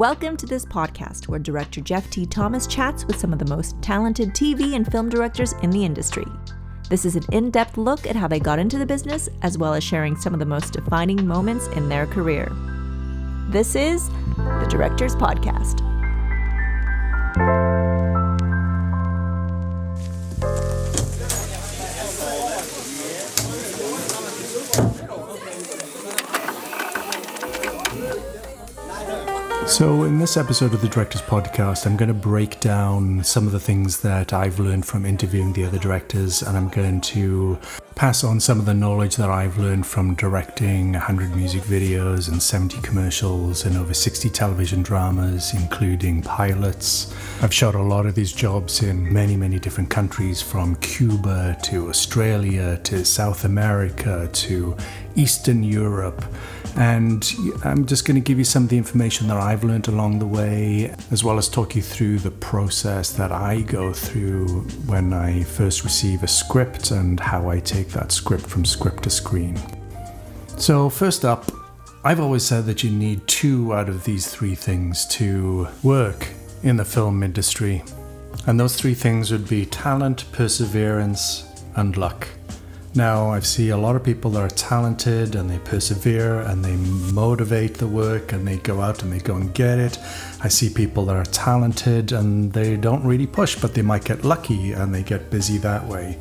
Welcome to this podcast where director Jeff T. Thomas chats with some of the most talented TV and film directors in the industry. This is an in depth look at how they got into the business, as well as sharing some of the most defining moments in their career. This is the Directors Podcast. So, in this episode of the Directors Podcast, I'm going to break down some of the things that I've learned from interviewing the other directors, and I'm going to pass on some of the knowledge that I've learned from directing 100 music videos and 70 commercials and over 60 television dramas, including pilots. I've shot a lot of these jobs in many, many different countries from Cuba to Australia to South America to Eastern Europe. And I'm just going to give you some of the information that I've learned along the way, as well as talk you through the process that I go through when I first receive a script and how I take that script from script to screen. So, first up, I've always said that you need two out of these three things to work in the film industry. And those three things would be talent, perseverance, and luck. Now, I see a lot of people that are talented and they persevere and they motivate the work and they go out and they go and get it. I see people that are talented and they don't really push, but they might get lucky and they get busy that way.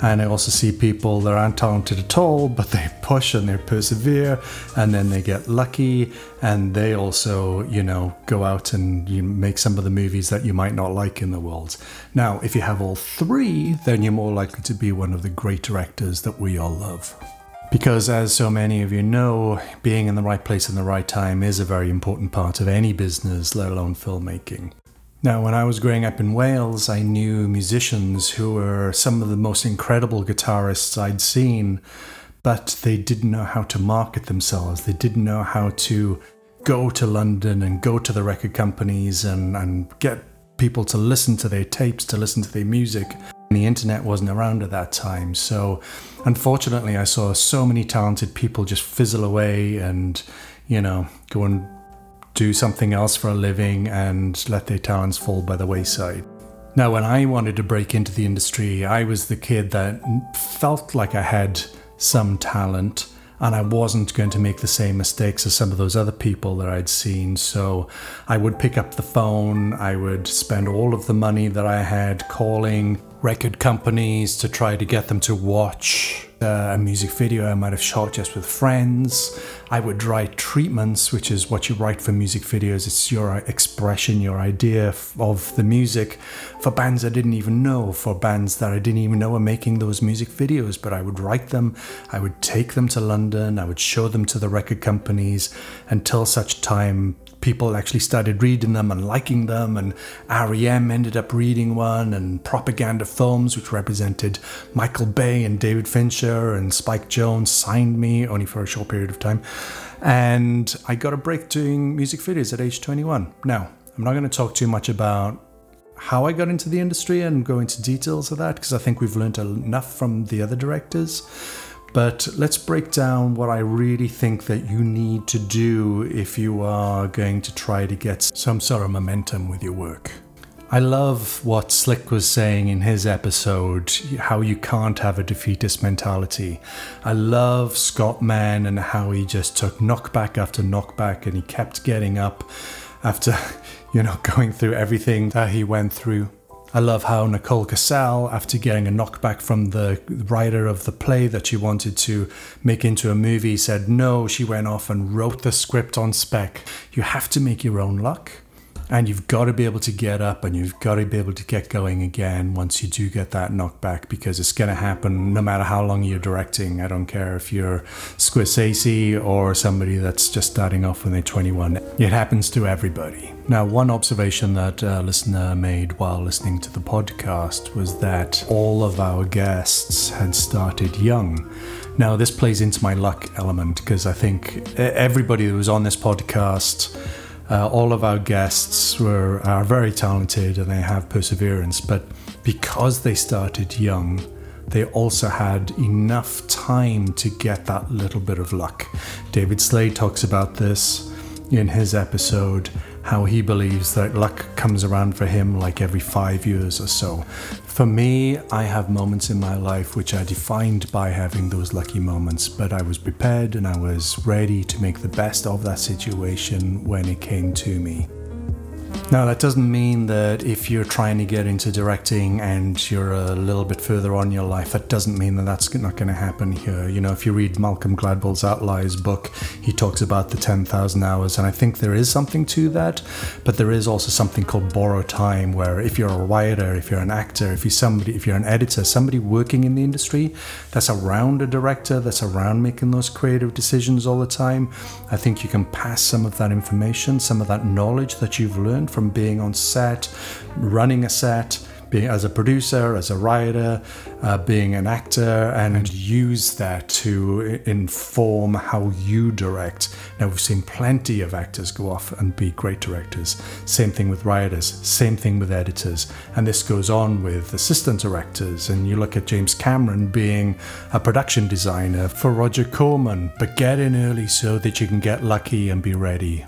And I also see people that aren't talented at all, but they push and they persevere, and then they get lucky, and they also, you know, go out and you make some of the movies that you might not like in the world. Now, if you have all three, then you're more likely to be one of the great directors that we all love. Because, as so many of you know, being in the right place in the right time is a very important part of any business, let alone filmmaking. Now, when I was growing up in Wales, I knew musicians who were some of the most incredible guitarists I'd seen, but they didn't know how to market themselves. They didn't know how to go to London and go to the record companies and, and get people to listen to their tapes, to listen to their music. And The internet wasn't around at that time. So, unfortunately, I saw so many talented people just fizzle away and, you know, go and do something else for a living and let their talents fall by the wayside. Now, when I wanted to break into the industry, I was the kid that felt like I had some talent and I wasn't going to make the same mistakes as some of those other people that I'd seen. So I would pick up the phone, I would spend all of the money that I had calling record companies to try to get them to watch uh, a music video I might have shot just with friends. I would write treatments, which is what you write for music videos. It's your expression, your idea of the music for bands I didn't even know, for bands that I didn't even know were making those music videos. But I would write them, I would take them to London, I would show them to the record companies until such time people actually started reading them and liking them, and REM ended up reading one, and Propaganda Films, which represented Michael Bay and David Fincher and Spike Jonze, signed me only for a short period of time. And I got a break doing music videos at age 21. Now, I'm not going to talk too much about how I got into the industry and go into details of that because I think we've learned enough from the other directors. But let's break down what I really think that you need to do if you are going to try to get some sort of momentum with your work. I love what Slick was saying in his episode, how you can't have a defeatist mentality. I love Scott Mann and how he just took knockback after knockback and he kept getting up after, you know, going through everything that he went through. I love how Nicole Kassell, after getting a knockback from the writer of the play that she wanted to make into a movie, said no. She went off and wrote the script on spec. You have to make your own luck. And you've got to be able to get up and you've got to be able to get going again once you do get that knockback because it's going to happen no matter how long you're directing. I don't care if you're Scorsese or somebody that's just starting off when they're 21. It happens to everybody. Now, one observation that a listener made while listening to the podcast was that all of our guests had started young. Now, this plays into my luck element because I think everybody who was on this podcast uh, all of our guests were are very talented and they have perseverance, but because they started young, they also had enough time to get that little bit of luck. David Slade talks about this in his episode how he believes that luck comes around for him like every five years or so. For me, I have moments in my life which are defined by having those lucky moments, but I was prepared and I was ready to make the best of that situation when it came to me. Now, that doesn't mean that if you're trying to get into directing and you're a little bit further on in your life, that doesn't mean that that's not going to happen here. You know, if you read Malcolm Gladwell's Outliers book, he talks about the 10,000 hours, and I think there is something to that, but there is also something called borrowed time, where if you're a writer, if you're an actor, if you're somebody, if you're an editor, somebody working in the industry that's around a director, that's around making those creative decisions all the time, I think you can pass some of that information, some of that knowledge that you've learned from being on set, running a set, being as a producer, as a writer, uh, being an actor, and use that to inform how you direct. Now, we've seen plenty of actors go off and be great directors. Same thing with writers, same thing with editors. And this goes on with assistant directors. And you look at James Cameron being a production designer for Roger Corman, but get in early so that you can get lucky and be ready.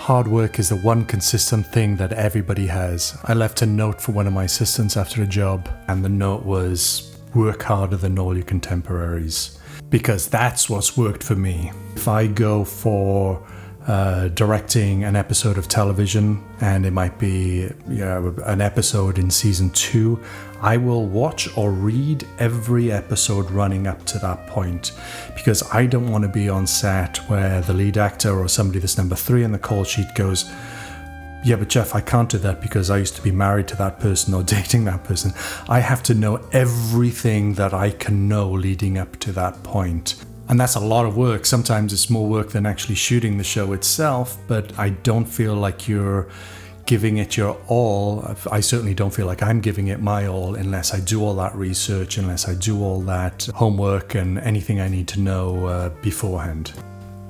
Hard work is the one consistent thing that everybody has. I left a note for one of my assistants after a job, and the note was work harder than all your contemporaries. Because that's what's worked for me. If I go for uh, directing an episode of television, and it might be you know, an episode in season two, I will watch or read every episode running up to that point because I don't want to be on set where the lead actor or somebody that's number three in the call sheet goes, yeah, but Jeff, I can't do that because I used to be married to that person or dating that person. I have to know everything that I can know leading up to that point. And that's a lot of work. Sometimes it's more work than actually shooting the show itself, but I don't feel like you're giving it your all. I certainly don't feel like I'm giving it my all unless I do all that research, unless I do all that homework and anything I need to know uh, beforehand.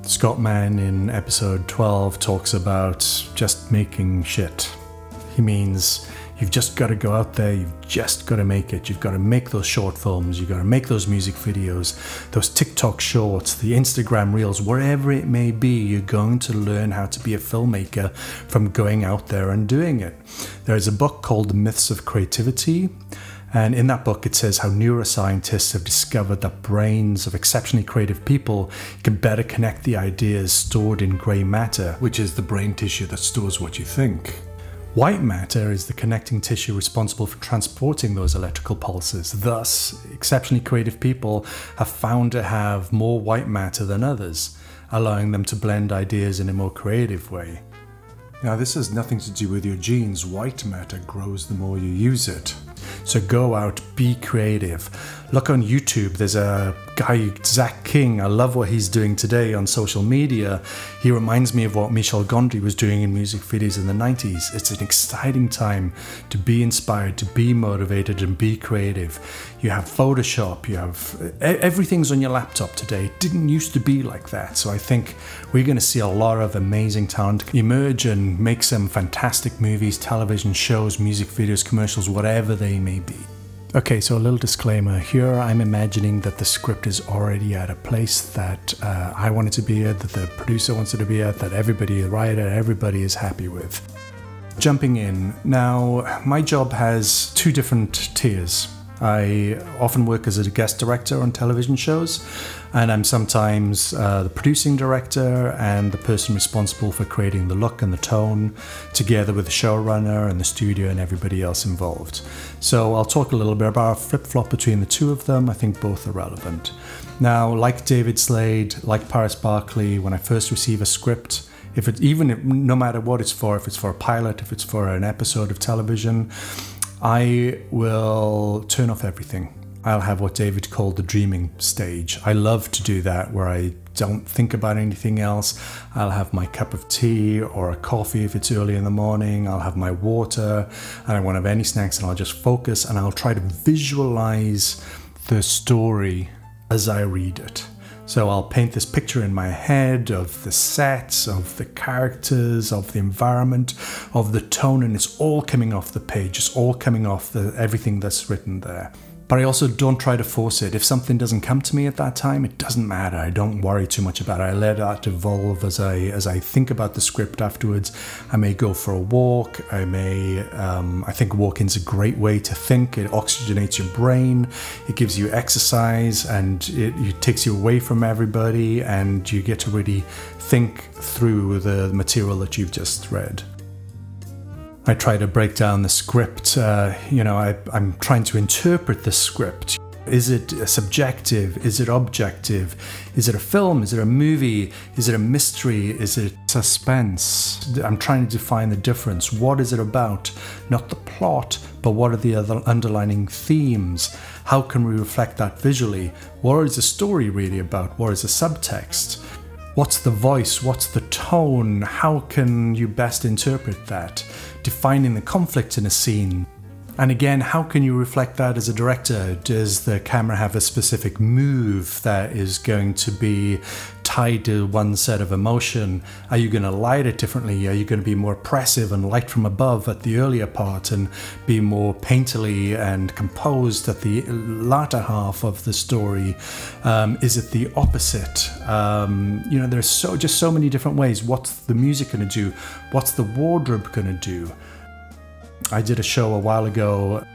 Scott Mann in episode 12 talks about just making shit. He means You've just got to go out there, you've just got to make it. You've got to make those short films, you've got to make those music videos, those TikTok shorts, the Instagram reels, wherever it may be, you're going to learn how to be a filmmaker from going out there and doing it. There is a book called Myths of Creativity. And in that book, it says how neuroscientists have discovered that brains of exceptionally creative people can better connect the ideas stored in grey matter, which is the brain tissue that stores what you think. White matter is the connecting tissue responsible for transporting those electrical pulses. Thus, exceptionally creative people have found to have more white matter than others, allowing them to blend ideas in a more creative way. Now, this has nothing to do with your genes. White matter grows the more you use it. So go out, be creative. Look on YouTube, there's a guy, Zach King. I love what he's doing today on social media. He reminds me of what Michel Gondry was doing in music videos in the 90s. It's an exciting time to be inspired, to be motivated, and be creative. You have Photoshop, you have everything's on your laptop today. It didn't used to be like that. So I think we're going to see a lot of amazing talent emerge and make some fantastic movies, television shows, music videos, commercials, whatever they may be. Okay, so a little disclaimer here. I'm imagining that the script is already at a place that uh, I wanted to be at, that the producer wants it to be at, that everybody, the writer, everybody is happy with. Jumping in. Now, my job has two different tiers. I often work as a guest director on television shows, and I'm sometimes uh, the producing director and the person responsible for creating the look and the tone, together with the showrunner and the studio and everybody else involved. So I'll talk a little bit about a flip flop between the two of them. I think both are relevant. Now, like David Slade, like Paris Barclay, when I first receive a script, if it even if, no matter what it's for, if it's for a pilot, if it's for an episode of television, I will turn off everything. I'll have what David called the dreaming stage. I love to do that where I don't think about anything else. I'll have my cup of tea or a coffee if it's early in the morning. I'll have my water I won't want to have any snacks and I'll just focus and I'll try to visualize the story as I read it. So I'll paint this picture in my head of the sets, of the characters, of the environment, of the tone, and it's all coming off the page. It's all coming off the everything that's written there. But I also don't try to force it. If something doesn't come to me at that time, it doesn't matter. I don't worry too much about it. I let that evolve as I as I think about the script afterwards. I may go for a walk. I may. Um, I think walking's a great way to think. It oxygenates your brain. It gives you exercise, and it, it takes you away from everybody, and you get to really think through the material that you've just read. I try to break down the script. Uh, you know, I, I'm trying to interpret the script. Is it subjective? Is it objective? Is it a film? Is it a movie? Is it a mystery? Is it suspense? I'm trying to define the difference. What is it about? Not the plot, but what are the other underlining themes? How can we reflect that visually? What is the story really about? What is the subtext? What's the voice? What's the tone? How can you best interpret that? Defining the conflict in a scene. And again, how can you reflect that as a director? Does the camera have a specific move that is going to be tied to one set of emotion? Are you going to light it differently? Are you going to be more oppressive and light from above at the earlier part and be more painterly and composed at the latter half of the story? Um, is it the opposite? Um, you know, there's so just so many different ways. What's the music going to do? What's the wardrobe going to do? I did a show a while ago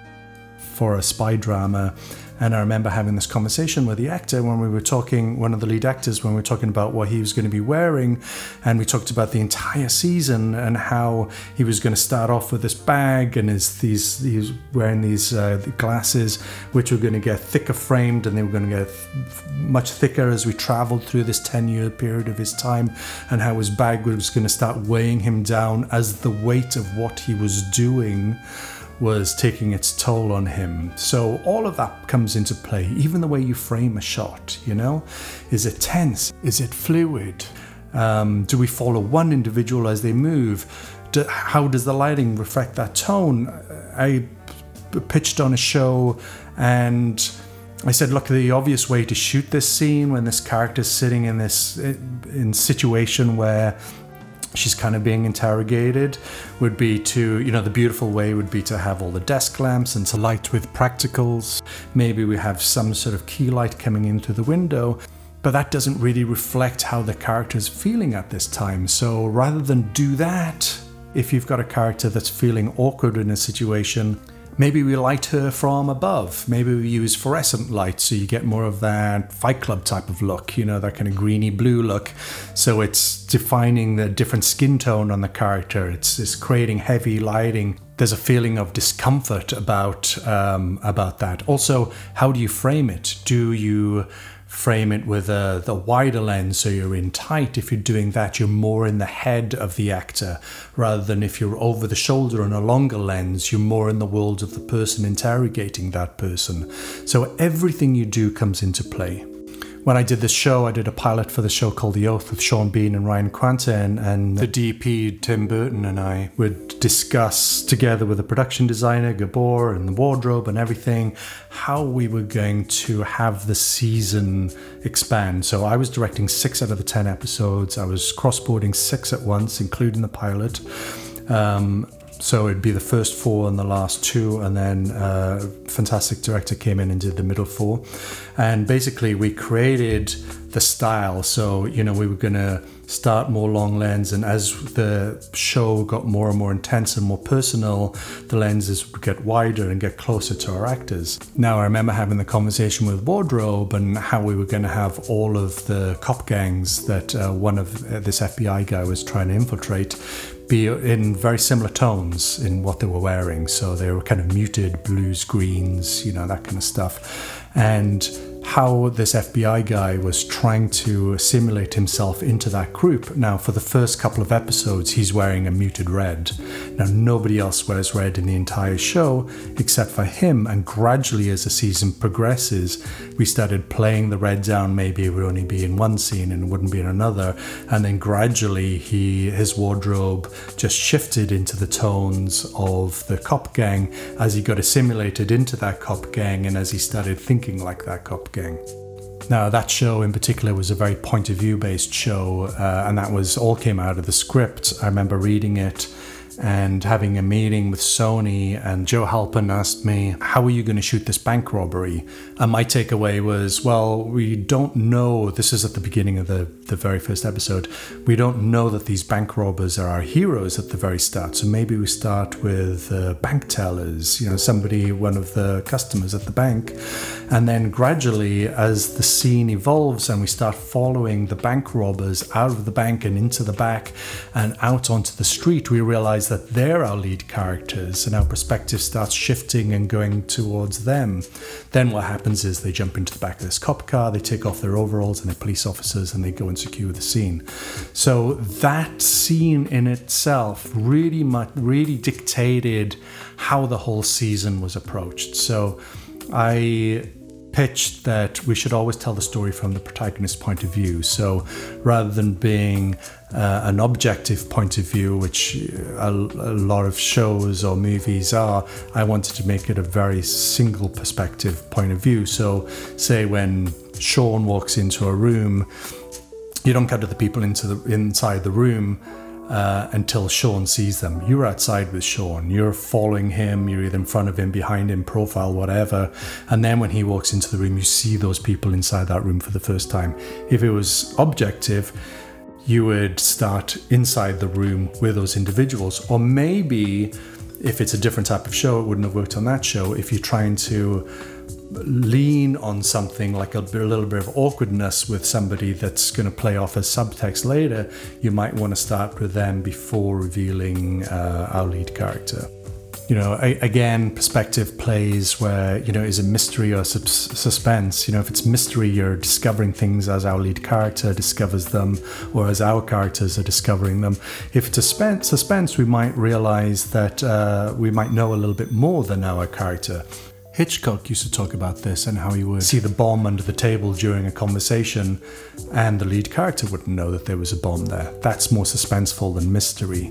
for a spy drama and I remember having this conversation with the actor when we were talking, one of the lead actors, when we were talking about what he was going to be wearing. And we talked about the entire season and how he was going to start off with this bag and his these he's wearing these uh, glasses, which were going to get thicker framed and they were going to get much thicker as we traveled through this 10 year period of his time, and how his bag was going to start weighing him down as the weight of what he was doing was taking its toll on him. So all of that comes into play, even the way you frame a shot, you know? Is it tense? Is it fluid? Um, do we follow one individual as they move? Do, how does the lighting reflect that tone? I pitched on a show and I said, look, the obvious way to shoot this scene when this character's sitting in this in situation where she's kind of being interrogated would be to, you know, the beautiful way would be to have all the desk lamps and to light with practicals. Maybe we have some sort of key light coming into the window. But that doesn't really reflect how the character is feeling at this time. So rather than do that, if you've got a character that's feeling awkward in a situation, Maybe we light her from above. Maybe we use fluorescent light so you get more of that Fight Club type of look, you know, that kind of greeny blue look. So it's defining the different skin tone on the character. It's, it's creating heavy lighting. There's a feeling of discomfort about um, about that. Also, how do you frame it? Do you frame it with a, the wider lens so you're in tight. If you're doing that, you're more in the head of the actor rather than if you're over the shoulder on a longer lens, you're more in the world of the person interrogating that person. So everything you do comes into play when I did this show, I did a pilot for the show called The Oath with Sean Bean and Ryan Kwanten, and the DP Tim Burton and I would discuss together with the production designer Gabor and the wardrobe and everything how we were going to have the season expand. So I was directing six out of the ten episodes. I was crossboarding six at once, including the pilot. Um, so it'd be the first four and the last two, and then uh, fantastic director came in and did the middle four. And basically, we created the style. So, you know, we were to start more long lens, and as the show got more and more intense and more personal, the lenses would get wider and get closer to our actors. Now, I remember having the conversation with Wardrobe and how we were going to have all of the cop gangs that uh, one of uh, this FBI guy was trying to infiltrate be in very similar tones in what they were wearing. So they were kind of muted blues, greens, you know, that kind of stuff. And how this FBI guy was trying to assimilate himself into that group. Now, for the first couple of episodes, he's wearing a muted red. Now, nobody else wears red in the entire show except for him. And gradually, as the season progresses, we started playing the red down. Maybe it would only be in one scene and it wouldn't be in another. And then gradually, he his wardrobe just shifted into the tones of the cop gang as he got assimilated into that cop gang and as he started thinking like that cop gang. Now, that show in particular was a very point of view based show, uh, and that was all came out of the script. I remember reading it and having a meeting with Sony. And Joe Halpin asked me, How are you going to shoot this bank robbery? And my takeaway was, Well, we don't know. This is at the beginning of the, the very first episode. We don't know that these bank robbers are our heroes at the very start. So maybe we start with uh, bank tellers, you know, somebody, one of the customers at the bank. And then gradually, as the scene evolves and we start following the bank robbers out of the bank and into the back and out onto the street, we realize that they're our lead characters and our perspective starts shifting and going towards them. Then what happens is they jump into the back of this cop car, they take off their overalls and they're police officers and they go and secure the scene. So that scene in itself really much really dictated how the whole season was approached. So I pitched that we should always tell the story from the protagonist's point of view. So rather than being uh, an objective point of view, which a, a, lot of shows or movies are, I wanted to make it a very single perspective point of view. So, say when Sean walks into a room, you don't cut to the people into the inside the room uh, until Sean sees them. You're outside with Sean. You're following him. You're either in front of him, behind him, profile, whatever. And then when he walks into the room, you see those people inside that room for the first time. If it was objective, you would start inside the room with those individuals. Or maybe if it's a different type of show, it wouldn't have worked on that show. If you're trying to lean on something like a, a, little bit of awkwardness with somebody that's going to play off as subtext later, you might want to start with them before revealing uh, our lead character. You know, a, again, perspective plays where, you know, is it mystery or suspense? You know, if it's mystery, you're discovering things as our lead character discovers them or as our characters are discovering them. If it's suspense, suspense we might realize that uh, we might know a little bit more than our character. Hitchcock used to talk about this and how he would see the bomb under the table during a conversation, and the lead character wouldn't know that there was a bomb there. That's more suspenseful than mystery.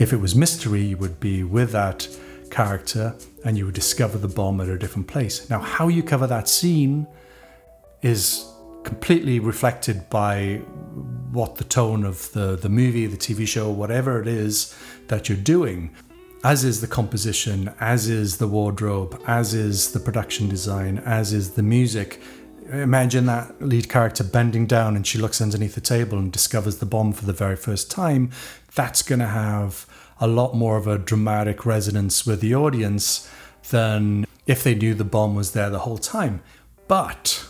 If it was mystery, you would be with that character and you would discover the bomb at a different place. Now, how you cover that scene is completely reflected by what the tone of the, the movie, the TV show, whatever it is that you're doing as is the composition, as is the wardrobe, as is the production design, as is the music. Imagine that lead character bending down and she looks underneath the table and discovers the bomb for the very first time. That's going to have a lot more of a dramatic resonance with the audience than if they knew the bomb was there the whole time. But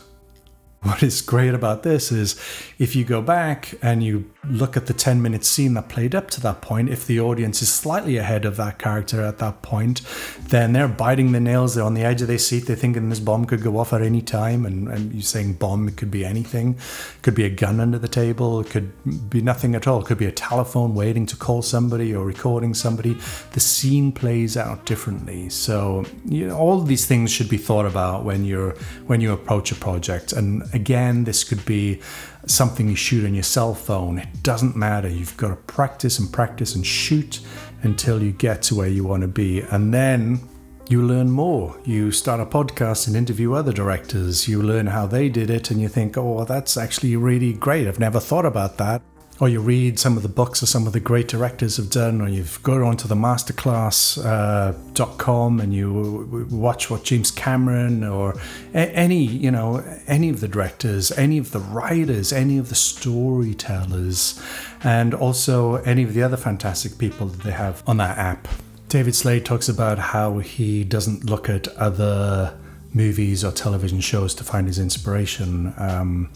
what is great about this is if you go back and you look at the 10 minute scene that played up to that point, if the audience is slightly ahead of that character at that point, then they're biting their nails, they're on the edge of their seat, they're thinking this bomb could go off at any time. And, and you're saying bomb, it could be anything. It could be a gun under the table, it could be nothing at all. It could be a telephone waiting to call somebody or recording somebody. The scene plays out differently. So you know, all these things should be thought about when you're when you approach a project. And again, this could be something you shoot on your cell phone. It doesn't matter. You've got to practice and practice and shoot until you get to where you want to be. And then you learn more. You start a podcast and interview other directors. You learn how they did it and you think, oh, that's actually really great. I've never thought about that or you read some of the books that some of the great directors have done, or you've go onto the masterclass.com uh, and you watch what James Cameron or any, you know, any of the directors, any of the writers, any of the storytellers, and also any of the other fantastic people that they have on that app. David Slade talks about how he doesn't look at other movies or television shows to find his inspiration. Um,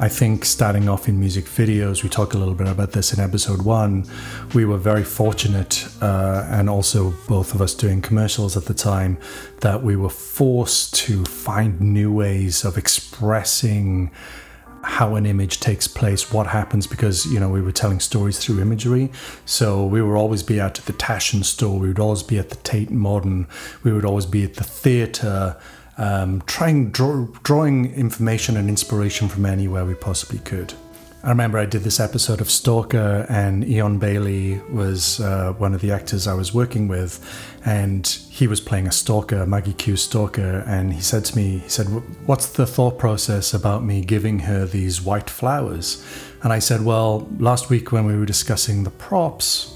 I think starting off in music videos, we talk a little bit about this in episode one. We were very fortunate, uh, and also both of us doing commercials at the time, that we were forced to find new ways of expressing how an image takes place, what happens, because you know we were telling stories through imagery. So we would always be out at the Taschen store, we would always be at the Tate Modern, we would always be at the theatre um, trying draw, drawing information and inspiration from anywhere we possibly could. I remember I did this episode of Stalker, and Eion Bailey was uh, one of the actors I was working with, and he was playing a stalker, Maggie Q stalker, and he said to me, he said, "What's the thought process about me giving her these white flowers?" And I said, "Well, last week when we were discussing the props,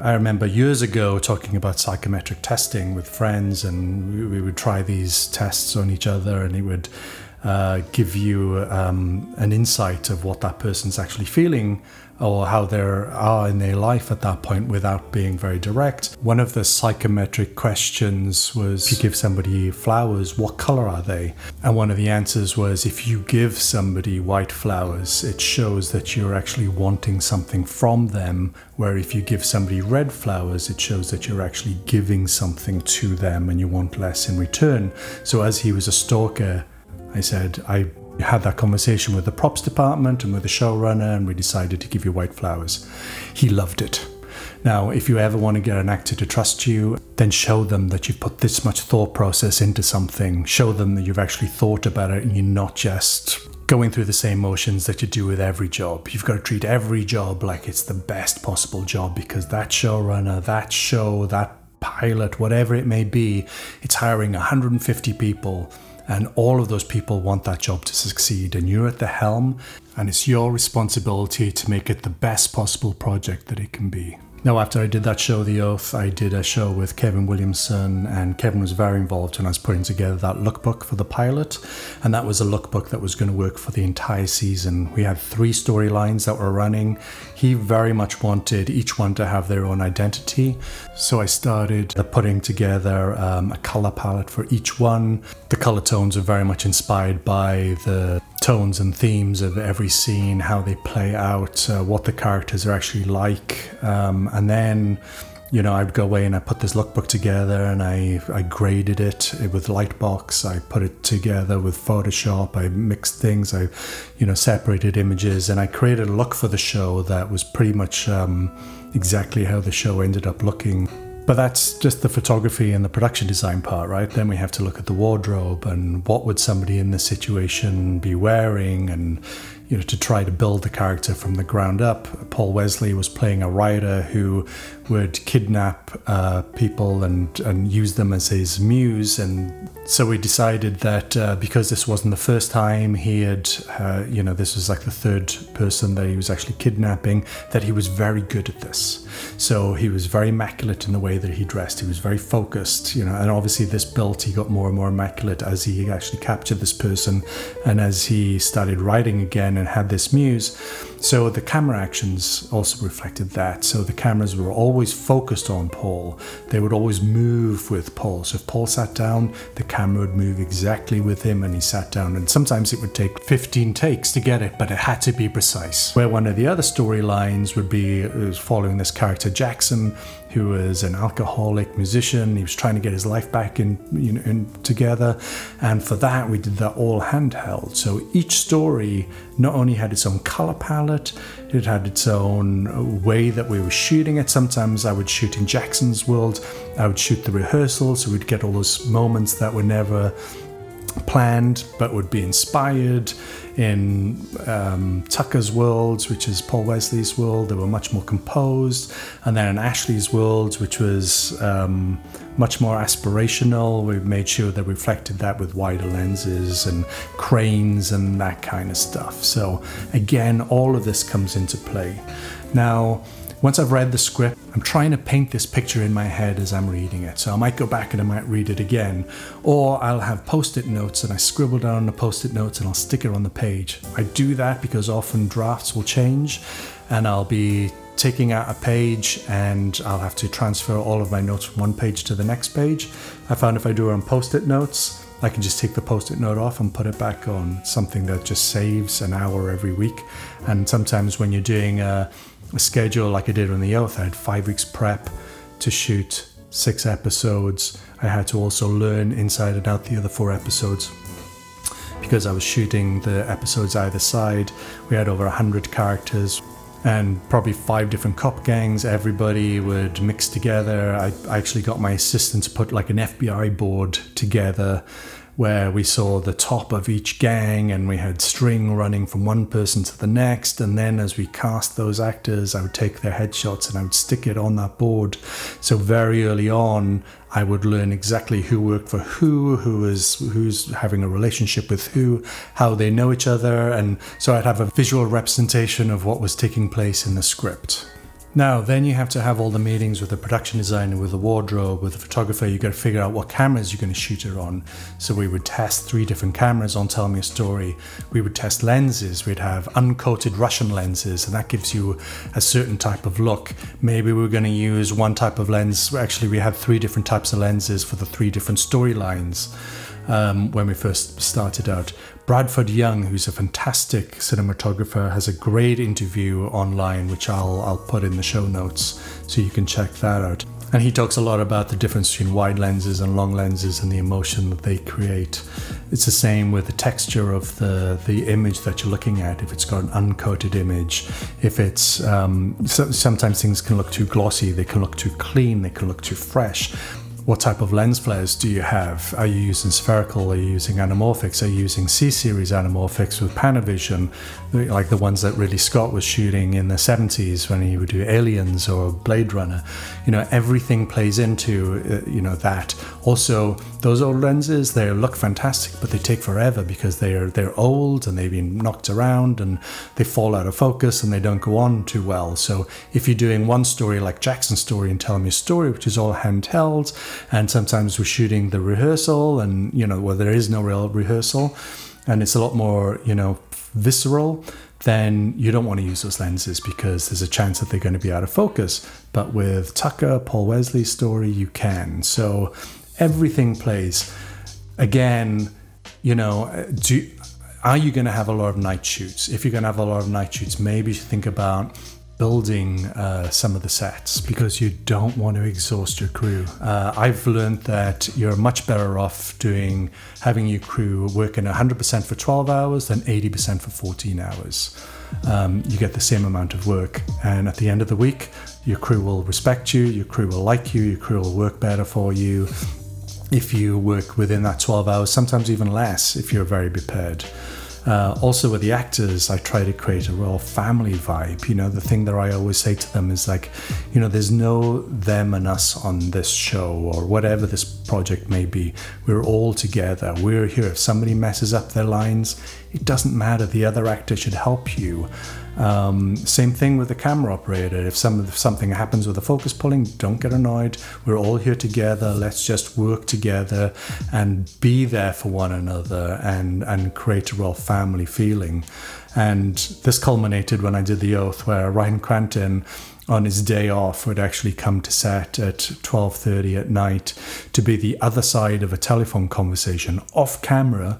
I remember years ago talking about psychometric testing with friends, and we would try these tests on each other, and it would uh, give you um, an insight of what that person's actually feeling or how they are in their life at that point without being very direct. One of the psychometric questions was if you give somebody flowers, what color are they? And one of the answers was if you give somebody white flowers, it shows that you're actually wanting something from them. Where if you give somebody red flowers, it shows that you're actually giving something to them and you want less in return. So, as he was a stalker, I said, I had that conversation with the props department and with the showrunner, and we decided to give you white flowers. He loved it. Now, if you ever want to get an actor to trust you, then show them that you've put this much thought process into something. Show them that you've actually thought about it and you're not just going through the same motions that you do with every job. You've got to treat every job like it's the best possible job because that showrunner, that show, that pilot, whatever it may be, it's hiring 150 people and all of those people want that job to succeed, and you're at the helm, and it's your responsibility to make it the best possible project that it can be. Now, after I did that show, The Oath, I did a show with Kevin Williamson, and Kevin was very involved when I was putting together that lookbook for the pilot. And that was a lookbook that was going to work for the entire season. We had three storylines that were running. He very much wanted each one to have their own identity. So I started putting together um, a color palette for each one. The color tones are very much inspired by the tones and themes of every scene, how they play out, uh, what the characters are actually like, um, and then you know, I'd go away and I put this lookbook together and I, I graded it with Lightbox. I put it together with Photoshop. I mixed things. I, you know, separated images and I created a look for the show that was pretty much um, exactly how the show ended up looking. But that's just the photography and the production design part, right? Then we have to look at the wardrobe and what would somebody in this situation be wearing and you know to try to build the character from the ground up. Paul Wesley was playing a writer who would kidnap uh, people and and use them as his muse and so we decided that uh, because this wasn't the first time he had, uh, you know, this was like the third person that he was actually kidnapping, that he was very good at this. So he was very immaculate in the way that he dressed. He was very focused, you know, and obviously this built, he got more and more immaculate as he actually captured this person and as he started writing again and had this muse. So the camera actions also reflected that. So the cameras were always focused on Paul. They would always move with Paul. So if Paul sat down, the camera would move exactly with him and he sat down. And sometimes it would take 15 takes to get it, but it had to be precise. Where one of the other storylines would be following this character Jackson, who was an alcoholic musician. He was trying to get his life back in, you know, in, together. And for that, we did that all handheld. So each story not only had its own color palette, it had its own way that we were shooting it. Sometimes I would shoot in Jackson's world, I would shoot the rehearsal, so we'd get all those moments that were never planned but would be inspired in um, Tucker's worlds, which is Paul Wesley's world, they were much more composed. And then in Ashley's worlds, which was um, much more aspirational, we made sure we reflected that with wider lenses and cranes and that kind of stuff. So, again, all of this comes into play. Now, once I've read the script, I'm trying to paint this picture in my head as I'm reading it. So I might go back and I might read it again, or I'll have post it notes and I scribble down the post it notes and I'll stick it on the page. I do that because often drafts will change and I'll be taking out a page and I'll have to transfer all of my notes from one page to the next page. I found if I do it on post it notes, I can just take the post it note off and put it back on. something that just saves an hour every week. And sometimes when you're doing a a schedule like I did on the Oath. I had five weeks prep to shoot six episodes. I had to also learn inside and out the other four episodes because I was shooting the episodes either side. We had over 100 characters and probably five different cop gangs. Everybody would mix together. I, I actually got my assistant to put like an FBI board together where we saw the top of each gang and we had string running from one person to the next. And then as we cast those actors, I would take their headshots and I would stick it on that board. So very early on, I would learn exactly who worked for who, who is who's having a relationship with who, how they know each other, and so I'd have a visual representation of what was taking place in the script. Now, then you have to have all the meetings with the production designer, with the wardrobe, with the photographer. You've got to figure out what cameras you're going to shoot it on. So we would test three different cameras on Tell Me a Story. We would test lenses. We'd have uncoated Russian lenses, and that gives you a certain type of look. Maybe we we're going to use one type of lens. Actually, we had three different types of lenses for the three different storylines um, when we first started out. Bradford Young, who's a fantastic cinematographer, has a great interview online, which I'll, I'll put in the show notes so you can check that out. And he talks a lot about the difference between wide lenses and long lenses and the emotion that they create. It's the same with the texture of the, the image that you're looking at. If it's got an uncoated image, if it's um, so, sometimes things can look too glossy, they can look too clean, they can look too fresh what type of lens flares do you have? Are you using spherical? Are you using anamorphics? Are you using C series anamorphics with Panavision, like the ones that Ridley Scott was shooting in the 70s when he would do Aliens or Blade Runner? You know, everything plays into uh, you know that. Also, those old lenses they look fantastic, but they take forever because they're they're old and they've been knocked around and they fall out of focus and they don't go on too well. So if you're doing one story like Jackson's story and Tell Me a Story, which is all handheld and sometimes we're shooting the rehearsal and you know where there is no real rehearsal and it's a lot more you know visceral then you don't want to use those lenses because there's a chance that they're going to be out of focus. But with tucker paul wesley's story you can. So everything plays. Again you know uh, do are you going to have a lot of night shoots? If you're going to have a lot of night shoots maybe think about building uh, some of the sets because you don't want to exhaust your crew. Uh, I've learned that you're much better off doing having your crew working 100% for 12 hours than 80% for 14 hours. Um, you get the same amount of work, and at the end of the week, your crew will respect you, your crew will like you, your crew will work better for you. If you work within that 12 hours, sometimes even less if you're very prepared. Uh, also with the actors, I try to create a real family vibe. You know, the thing that I always say to them is like, you know, there's no them and us on this show or whatever this project may be. We're all together. We're here. If somebody messes up their lines, it doesn't matter. The other actor should help you. Um, same thing with the camera operator. If, some, something happens with the focus pulling, don't get annoyed. We're all here together. Let's just work together and be there for one another and, and create a real family feeling. And this culminated when I did the oath, where Ryan Kwanten on his day off would actually come to set at 12:30 at night to be the other side of a telephone conversation off camera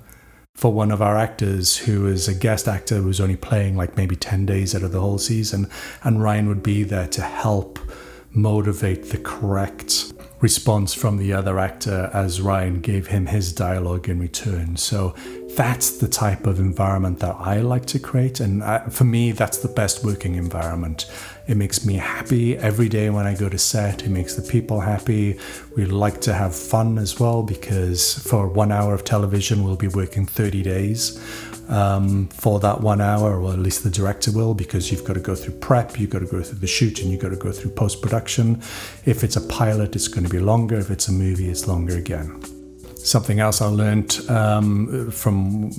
for one of our actors who is a guest actor who's only playing like maybe 10 days out of the whole season and Ryan would be there to help motivate the correct response from the other actor as Ryan gave him his dialogue in return. So that's the type of environment that I like to create. And I, uh, for me, that's the best working environment. It makes me happy every day when I go to set. It makes the people happy. We like to have fun as well because for one hour of television, we'll be working 30 days um, for that one hour, or at least the director will, because you've got to go through prep, you've got to go through the shoot, and you've got to go through post production. If it's a pilot, it's going to be longer. If it's a movie, it's longer again something else I learned um, from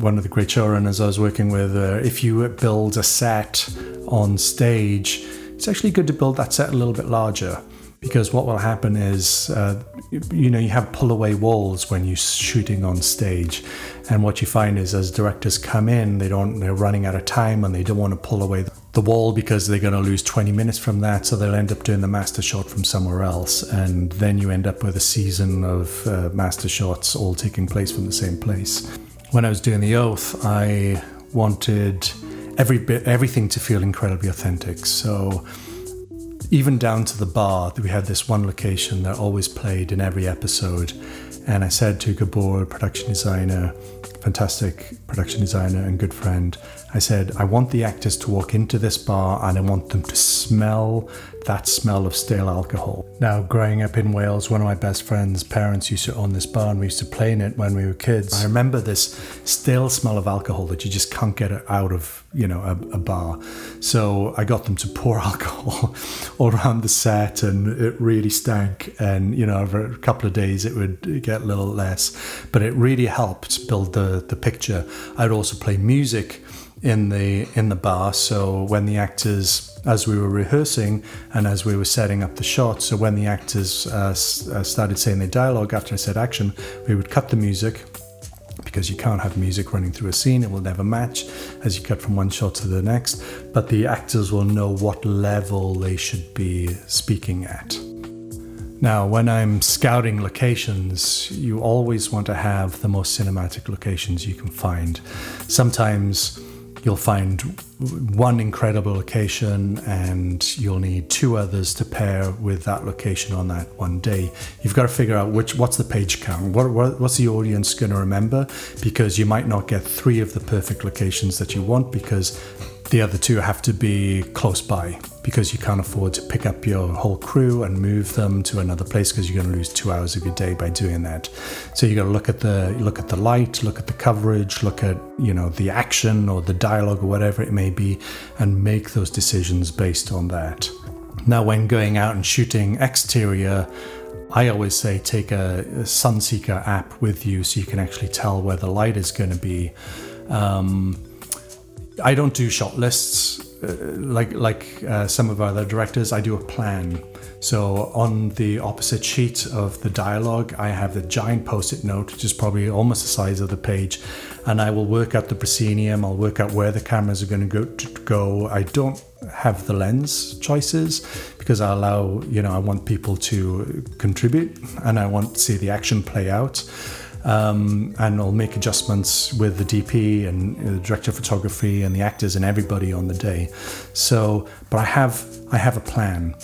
one of the great showrunners I was working with. Uh, if you build a set on stage, it's actually good to build that set a little bit larger because what will happen is, uh, you know, you have pull away walls when you're shooting on stage, and what you find is as directors come in, they don't, they're running out of time and they don't want to pull away the wall because they're going to lose 20 minutes from that, so they'll end up doing the master shot from somewhere else, and then you end up with a season of uh, master shots all taking place from the same place. When I was doing the oath, I wanted every bit everything to feel incredibly authentic. So even down to the bar, we had this one location that always played in every episode. And I said to Gabor, production designer, fantastic production designer and good friend, I said, I want the actors to walk into this bar and I want them to smell that smell of stale alcohol. Now, growing up in Wales, one of my best friends' parents used to own this bar and we used to play in it when we were kids. I remember this stale smell of alcohol that you just can't get out of, you know, a, a bar. So I got them to pour alcohol all around the set and it really stank. And, you know, over a couple of days it would get a little less, but it really helped build the, the picture. I'd also play music in the in the bar. So when the actors, as we were rehearsing and as we were setting up the shot, so when the actors uh, s- uh, started saying their dialogue after I said action, we would cut the music because you can't have music running through a scene; it will never match as you cut from one shot to the next. But the actors will know what level they should be speaking at. Now, when I'm scouting locations, you always want to have the most cinematic locations you can find. Sometimes you'll find one incredible location and you'll need two others to pair with that location on that one day. You've got to figure out which what's the page count, what, what, what's the audience going to remember, because you might not get three of the perfect locations that you want because the other two have to be close by because you can't afford to pick up your whole crew and move them to another place because you're going to lose two hours of your day by doing that. So you got to look at the look at the light, look at the coverage, look at you know the action or the dialogue or whatever it may be, and make those decisions based on that. Now, when going out and shooting exterior. I always say take a, a Sunseeker app with you so you can actually tell where the light is going to be. Um, I don't do shot lists uh, like like uh, some of our other directors. I do a plan. So on the opposite sheet of the dialogue, I have the giant post-it note, which is probably almost the size of the page, and I will work out the proscenium. I'll work out where the cameras are going to go. To go. I don't have the lens choices because I allow you know I want people to contribute and I want to see the action play out um, and I'll make adjustments with the DP and the director of photography and the actors and everybody on the day. So, but I have I have a plan,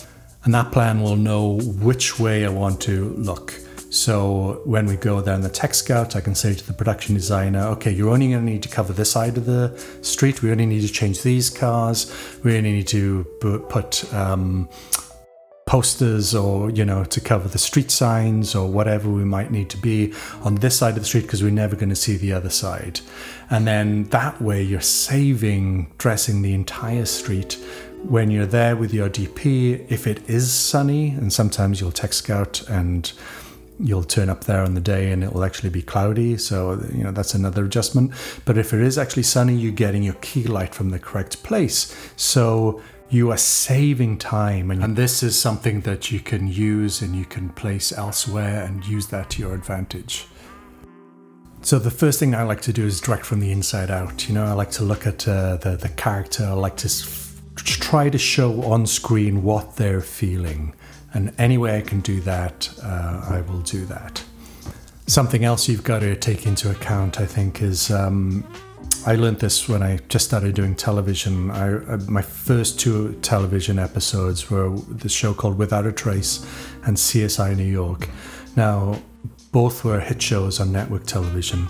and that plan will know which way I want to look. So when we go there in the tech scout, I can say to the production designer, okay, you're only going to need to cover this side of the street. We only need to change these cars. We only need to put um, posters or you know to cover the street signs or whatever we might need to be on this side of the street because we're never going to see the other side. And then that way you're saving dressing the entire street. When you're there with your dp if it is sunny and sometimes you'll tech scout and you'll turn up there on the day and it will actually be cloudy so you know that's another adjustment. But if it is actually sunny you're getting your key light from the correct place. So you are saving time and, and this is something that you can use and you can place elsewhere and use that to your advantage so the first thing I like to do is direct from the inside out. You know, I like to look at uh, the the character. I like to f- try to show on screen what they're feeling, and any way I can do that, uh, I will do that. Something else you've got to take into account, I think, is um, I learned this when I just started doing television. I, uh, my first two television episodes were the show called Without a Trace and CSI New York. Now, both were hit shows on network television.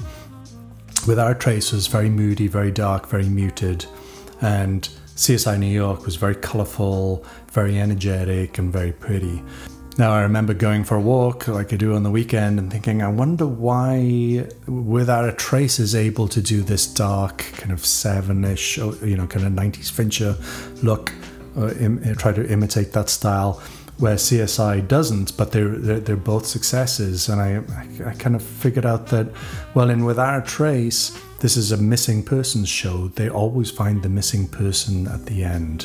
Without a Trace was very moody, very dark, very muted, and CSI New York was very colorful, very energetic, and very pretty. Now, I remember going for a walk like I do on the weekend and thinking, I wonder why Without a Trace is able to do this dark, kind of seven ish, you know, kind of 90s Fincher look, uh, Im- uh, try to imitate that style, where CSI doesn't, but they're, they're, they're both successes. And I, I kind of figured out that, well, in Without a Trace, this is a missing persons show. They always find the missing person at the end.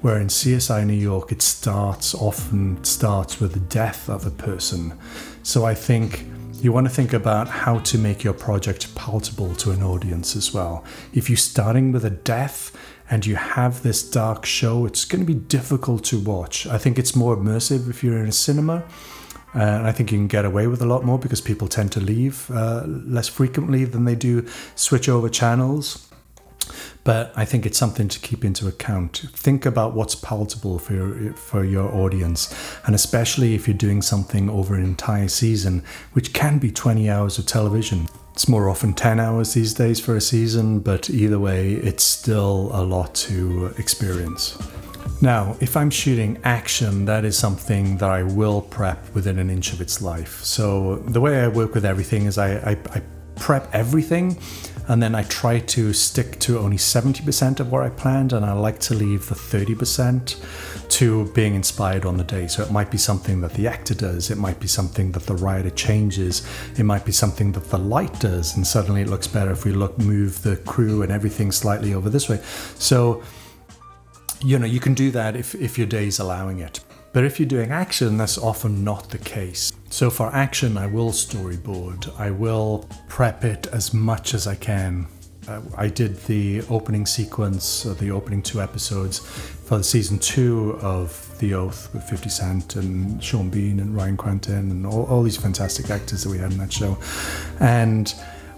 Where in CSI New York, it starts often starts with the death of a person. So I think you want to think about how to make your project palatable to an audience as well. If you're starting with a death and you have this dark show, it's going to be difficult to watch. I think it's more immersive if you're in a cinema. Uh, and I think you can get away with a lot more because people tend to leave uh, less frequently than they do switch over channels. But I think it's something to keep into account. Think about what's palatable for your, for your audience, and especially if you're doing something over an entire season, which can be 20 hours of television. It's more often 10 hours these days for a season, but either way, it's still a lot to experience. Now, if I'm shooting action, that is something that I will prep within an inch of its life. So, the way I work with everything is I, I, I prep everything and then I try to stick to only 70% of what I planned, and I like to leave the 30% to being inspired on the day. So it might be something that the actor does, it might be something that the writer changes, it might be something that the light does, and suddenly it looks better if we look move the crew and everything slightly over this way. So you know, you can do that if, if your day is allowing it. But if you're doing action, that's often not the case. So for action, I will storyboard. I will prep it as much as I can. Uh, I did the opening sequence, uh, the opening two episodes for the season two of The Oath with 50 Cent and Sean Bean and Ryan Kwanten and all, all these fantastic actors that we had in that show. And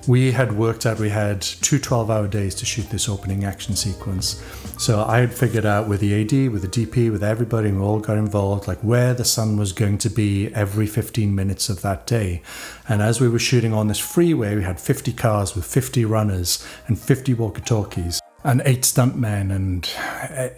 we had worked out we had two 12 hour days to shoot this opening action sequence. So I had figured out with the AD, with the DP, with everybody, we all got involved, like where the sun was going to be every 15 minutes of that day. And as we were shooting on this freeway, we had 50 cars with 50 runners and 50 walkie talkies and eight stuntmen, and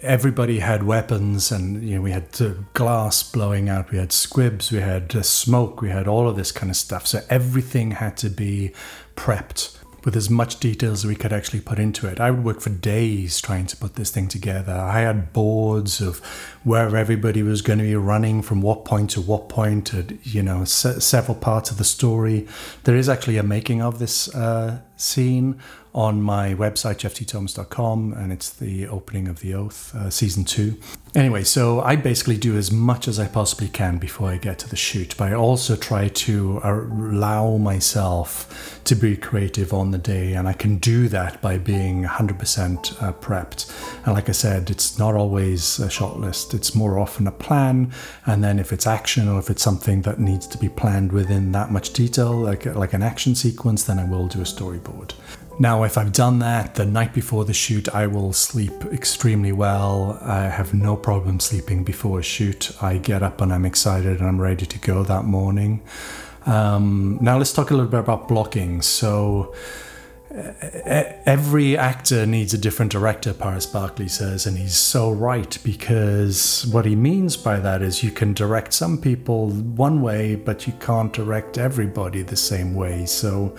everybody had weapons, and you know we had glass blowing out, we had squibs, we had uh, smoke, we had all of this kind of stuff. So everything had to be prepped with as much detail as we could actually put into it. I would work for days trying to put this thing together. I had boards of where everybody was going to be running from what point to what point, at, you know, se- several parts of the story. There is actually a making of this uh, scene on my website, jeffthomas.com, and it's the opening of The Oath, uh, season two. Anyway, so I basically do as much as I possibly can before I get to the shoot, but I also try to allow myself to be creative on the day, and I can do that by being 100% uh, prepped. And like I said, it's not always a shot list, it's more often a plan, and then if it's action or if it's something that needs to be planned within that much detail, like, like an action sequence, then I will do a storyboard. Now, if I've done that the night before the shoot, I will sleep extremely well. I have no problem sleeping before a shoot. I get up and I'm excited and I'm ready to go that morning. Um, now, let's talk a little bit about blocking. So, every actor needs a different director, Paris Barclay says, and he's so right because what he means by that is you can direct some people one way, but you can't direct everybody the same way. So,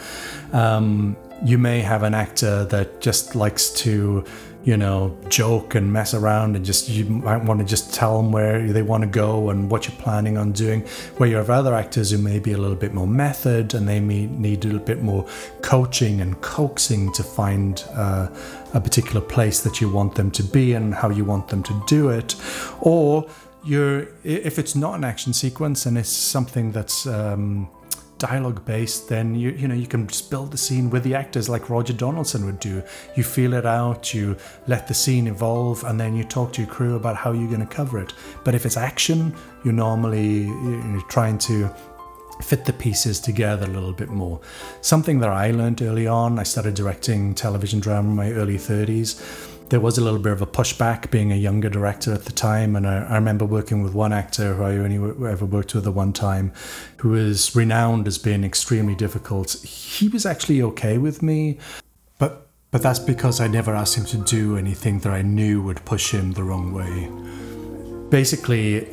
um, you may have an actor that just likes to you know joke and mess around and just you might want to just tell them where they want to go and what you're planning on doing. Where you have other actors who may be a little bit more method and they may need a little bit more coaching and coaxing to find uh, a particular place that you want them to be and how you want them to do it. Or you're if it's not an action sequence and it's something that's um, dialogue based, then you you know you can just build the scene with the actors like Roger Donaldson would do. You feel it out, you let the scene evolve, and then you talk to your crew about how you're going to cover it. But if it's action, you're normally you're trying to fit the pieces together a little bit more. Something that I learned early on, I started directing television drama in my early 30s there was a little bit of a pushback being a younger director at the time. And I, I remember working with one actor who I only ever worked with at one time, who was renowned as being extremely difficult. He was actually okay with me, but but that's because I never asked him to do anything that I knew would push him the wrong way basically,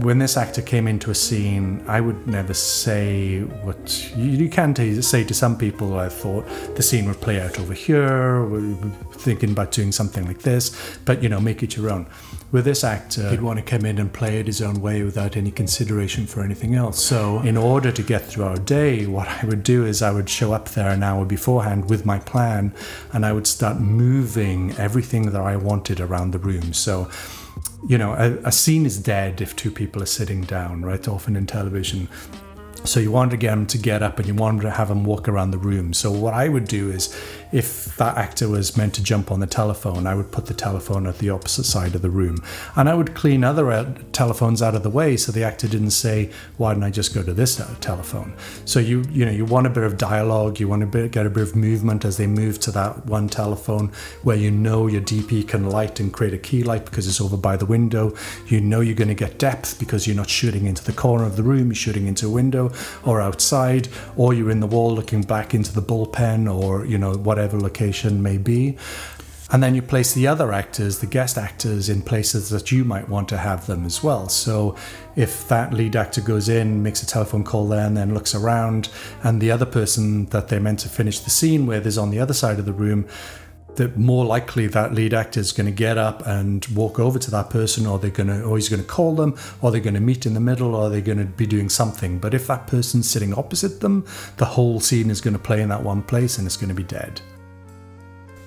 when this actor came into a scene, I would never say what you, you can t- say to some people. I thought the scene would play out over here. We're thinking about doing something like this, but you know, make it your own. With this actor, he'd want to come in and play it his own way without any consideration for anything else. So, in order to get through our day, what I would do is I would show up there an hour beforehand with my plan, and I would start moving everything that I wanted around the room. So you know, a, a, scene is dead if two people are sitting down, right? Often in television. So you want to get them to get up and you want to have them walk around the room. So what I would do is if that actor was meant to jump on the telephone, I would put the telephone at the opposite side of the room. And I would clean other uh, telephones out of the way so the actor didn't say, why didn't I just go to this uh, telephone? So you you know, you want a bit of dialogue, you want to get a bit of movement as they move to that one telephone where you know your DP can light and create a key light because it's over by the window. You know you're going to get depth because you're not shooting into the corner of the room, you're shooting into a window or outside, or you're in the wall looking back into the bullpen or, you know, whatever whatever location may be. And then you place the other actors, the guest actors, in places that you might want to have them as well. So if that lead actor goes in, makes a telephone call there, and then looks around, and the other person that they're meant to finish the scene with is on the other side of the room, that more likely that lead actor is going to get up and walk over to that person or they're going to or he's going to call them or they're going to meet in the middle or they're going to be doing something but if that person's sitting opposite them the whole scene is going to play in that one place and it's going to be dead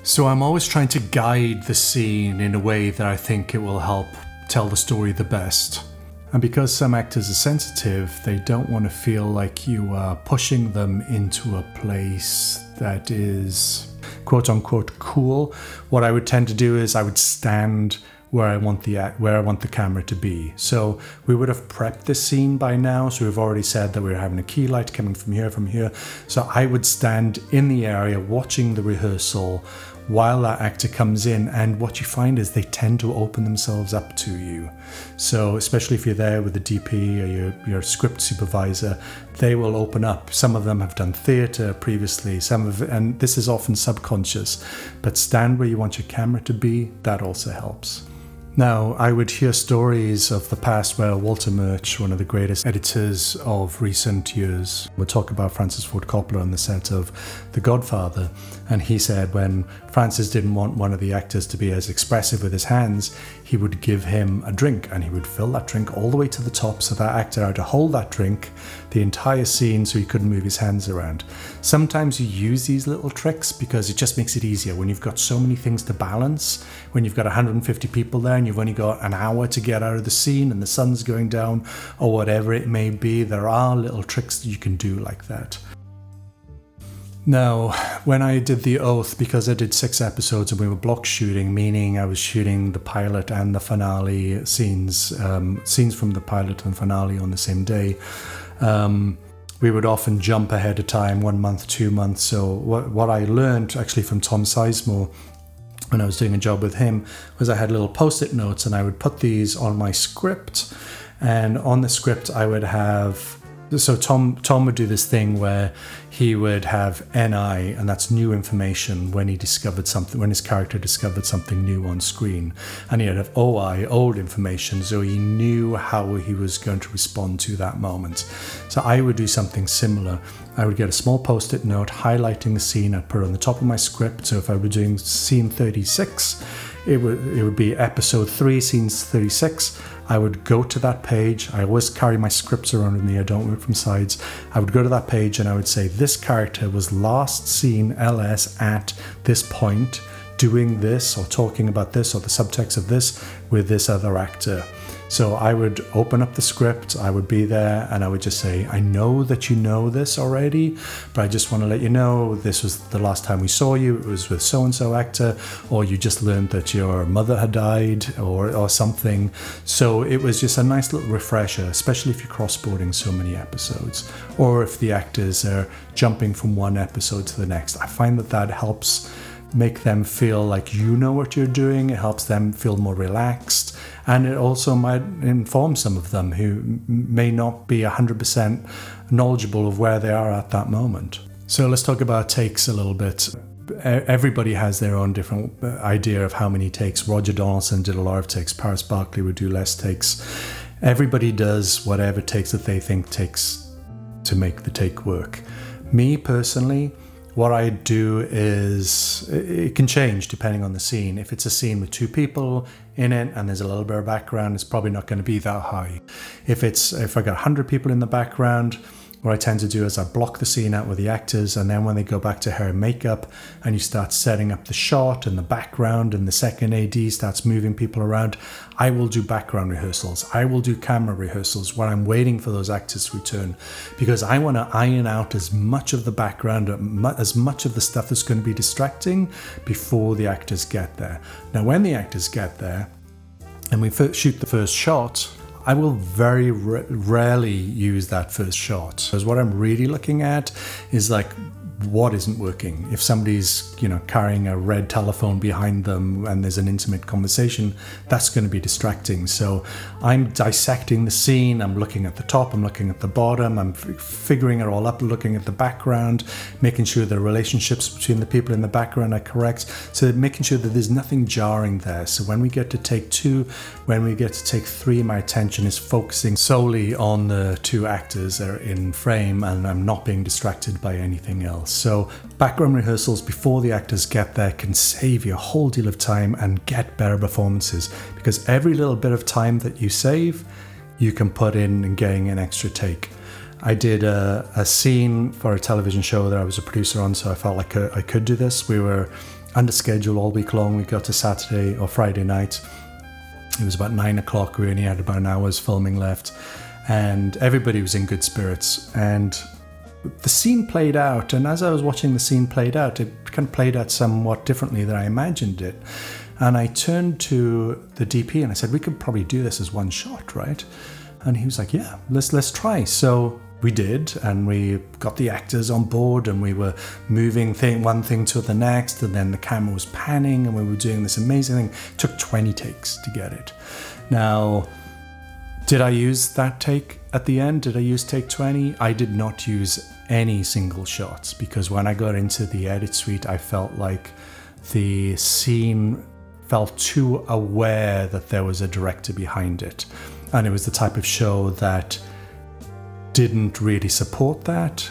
so I'm always trying to guide the scene in a way that I think it will help tell the story the best. And because some actors are sensitive, they don't want to feel like you are pushing them into a place that is quote unquote cool. What I would tend to do is I would stand where I want the where I want the camera to be. So we would have prepped this scene by now. So we've already said that we are having a key light coming from here, from here. So I would stand in the area watching the rehearsal while that actor comes in and what you find is they tend to open themselves up to you. So especially if you're there with the dp or your, your script supervisor they will open up. Some of them have done theatre previously some of and this is often subconscious but stand where you want your camera to be that also helps now, I would hear stories of the past where Walter Murch, one of the greatest editors of recent years, would talk about Francis Ford Coppola on the set of The Godfather. And he said when Francis didn't want one of the actors to be as expressive with his hands, he would give him a drink and he would fill that drink all the way to the top so that actor had to hold that drink the entire scene so he couldn't move his hands around. Sometimes you use these little tricks because it just makes it easier when you've got so many things to balance, when you've got 150 people there and you've only got an hour to get out of the scene and the sun's going down or whatever it may be. There are little tricks that you can do like that. Now, when I did The Oath, because I did six episodes and we were block shooting, meaning I was shooting the pilot and the finale scenes, um, scenes from the pilot and finale on the same day, um, we would often jump ahead of time, one month, two months. So, what, what I learned actually from Tom Sizemore when I was doing a job with him was I had little post it notes and I would put these on my script. And on the script, I would have so Tom Tom would do this thing where he would have NI, and that's new information when he discovered something, when his character discovered something new on screen, and he'd have OI, old information, so he knew how he was going to respond to that moment. So I would do something similar. I would get a small post-it note highlighting the scene. I'd put it on the top of my script. So if I were doing scene 36, it would it would be episode three, scene 36 I would go to that page. I always carry my scripts around with me, I don't work from sides. I would go to that page and I would say, This character was last seen LS at this point doing this or talking about this or the subtext of this with this other actor. So I would open up the script, I would be there, and I would just say, I know that you know this already, but I just want to let you know this was the last time we saw you. It was with so and so actor, or you just learned that your mother had died, or, or something. So it was just a nice little refresher, especially if you're crossboarding so many episodes, or if the actors are jumping from one episode to the next. I find that that helps make them feel like you know what you're doing. It helps them feel more relaxed. And it also might inform some of them who may not be 100% knowledgeable of where they are at that moment. So let's talk about takes a little bit. Everybody has their own different uh, idea of how many takes. Roger Donaldson did a lot of takes. Paris Barclay would do less takes. Everybody does whatever takes that they think takes to make the take work. Me personally, what I do is it can change depending on the scene. If it's a scene with two people in it and there's a little bit of background, it's probably not going to be that high. If it's if I got 100 people in the background, what I tend to do is I block the scene out with the actors, and then when they go back to hair and makeup, and you start setting up the shot and the background, and the second AD starts moving people around, I will do background rehearsals. I will do camera rehearsals where I'm waiting for those actors to return because I want to iron out as much of the background, as much of the stuff that's going to be distracting before the actors get there. Now, when the actors get there, and we shoot the first shot, I will very rarely use that first shot because what I'm really looking at is like what isn't working. If somebody's, you know, carrying a red telephone behind them and there's an intimate conversation, that's going to be distracting. So I'm dissecting the scene. I'm looking at the top. I'm looking at the bottom. I'm f- figuring it all up, looking at the background, making sure the relationships between the people in the background are correct. So making sure that there's nothing jarring there. So when we get to take two, when we get to take three, my attention is focusing solely on the two actors that are in frame and I'm not being distracted by anything else. So, background rehearsals before the actors get there can save you a whole deal of time and get better performances because every little bit of time that you save, you can put in and getting an extra take. I did a, a scene for a television show that I was a producer on, so I felt like I could do this. We were under schedule all week long. We got to Saturday or Friday night. It was about nine o'clock. We only had about an hour's filming left, and everybody was in good spirits. And the scene played out, and as I was watching the scene played out, it kind of played out somewhat differently than I imagined it. And I turned to the DP and I said, "We could probably do this as one shot, right?" And he was like, "Yeah, let's let's try." So we did, and we got the actors on board, and we were moving thing one thing to the next, and then the camera was panning, and we were doing this amazing thing. It took 20 takes to get it. Now, did I use that take at the end? Did I use take 20? I did not use any single shots because when I got into the edit suite, I felt like the scene felt too aware that there was a director behind it. And it was the type of show that didn't really support that.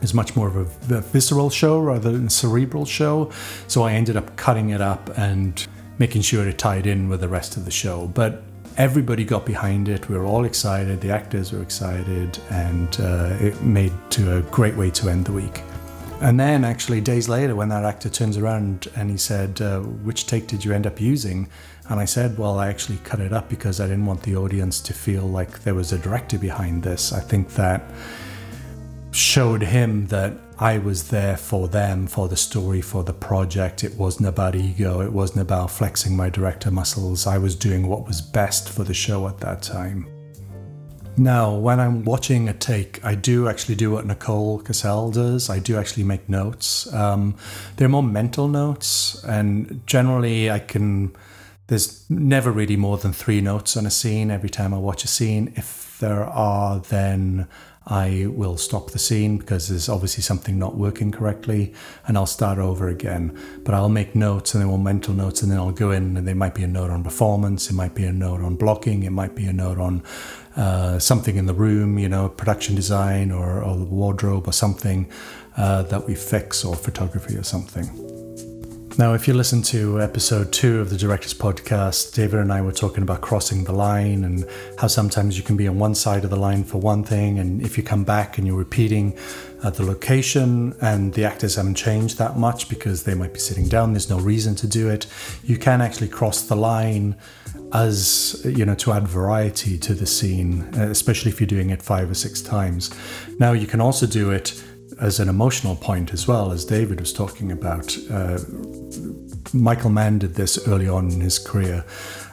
It's much more of a, visceral show rather than a cerebral show. So I ended up cutting it up and making sure it tied in with the rest of the show. But everybody got behind it. We were all excited. The actors were excited, and uh, it made to a great way to end the week. And then, actually, days later, when that actor turns around and he said, uh, "Which take did you end up using?" and I said, "Well, I actually cut it up because I didn't want the audience to feel like there was a director behind this." I think that showed him that I was there for them, for the story, for the project. It wasn't about ego, it wasn't about flexing my director muscles. I was doing what was best for the show at that time. Now, when I'm watching a take, I do actually do what Nicole Kassell does. I do actually make notes. Um, they're more mental notes, and generally, I can. There's never really more than three notes on a scene every time I watch a scene. If there are, then I will stop the scene because there's obviously something not working correctly and I'll start over again. But I'll make notes and then we'll mental notes and then I'll go in and there might be a note on performance, it might be a note on blocking, it might be a note on uh, something in the room, you know, production design or, or wardrobe or something uh, that we fix or photography or something. Now, if you listen to episode two of the Directors Podcast, David and I were talking about crossing the line and how sometimes you can be on one side of the line for one thing, and if you come back and you're repeating at the location and the actors haven't changed that much because they might be sitting down, there's no reason to do it, you can actually cross the line as you know to add variety to the scene, uh, especially if you're doing it five or six times. Now, you can also do it as an emotional point as well, as David was talking about. Uh, Michael Mann did this early on in his career.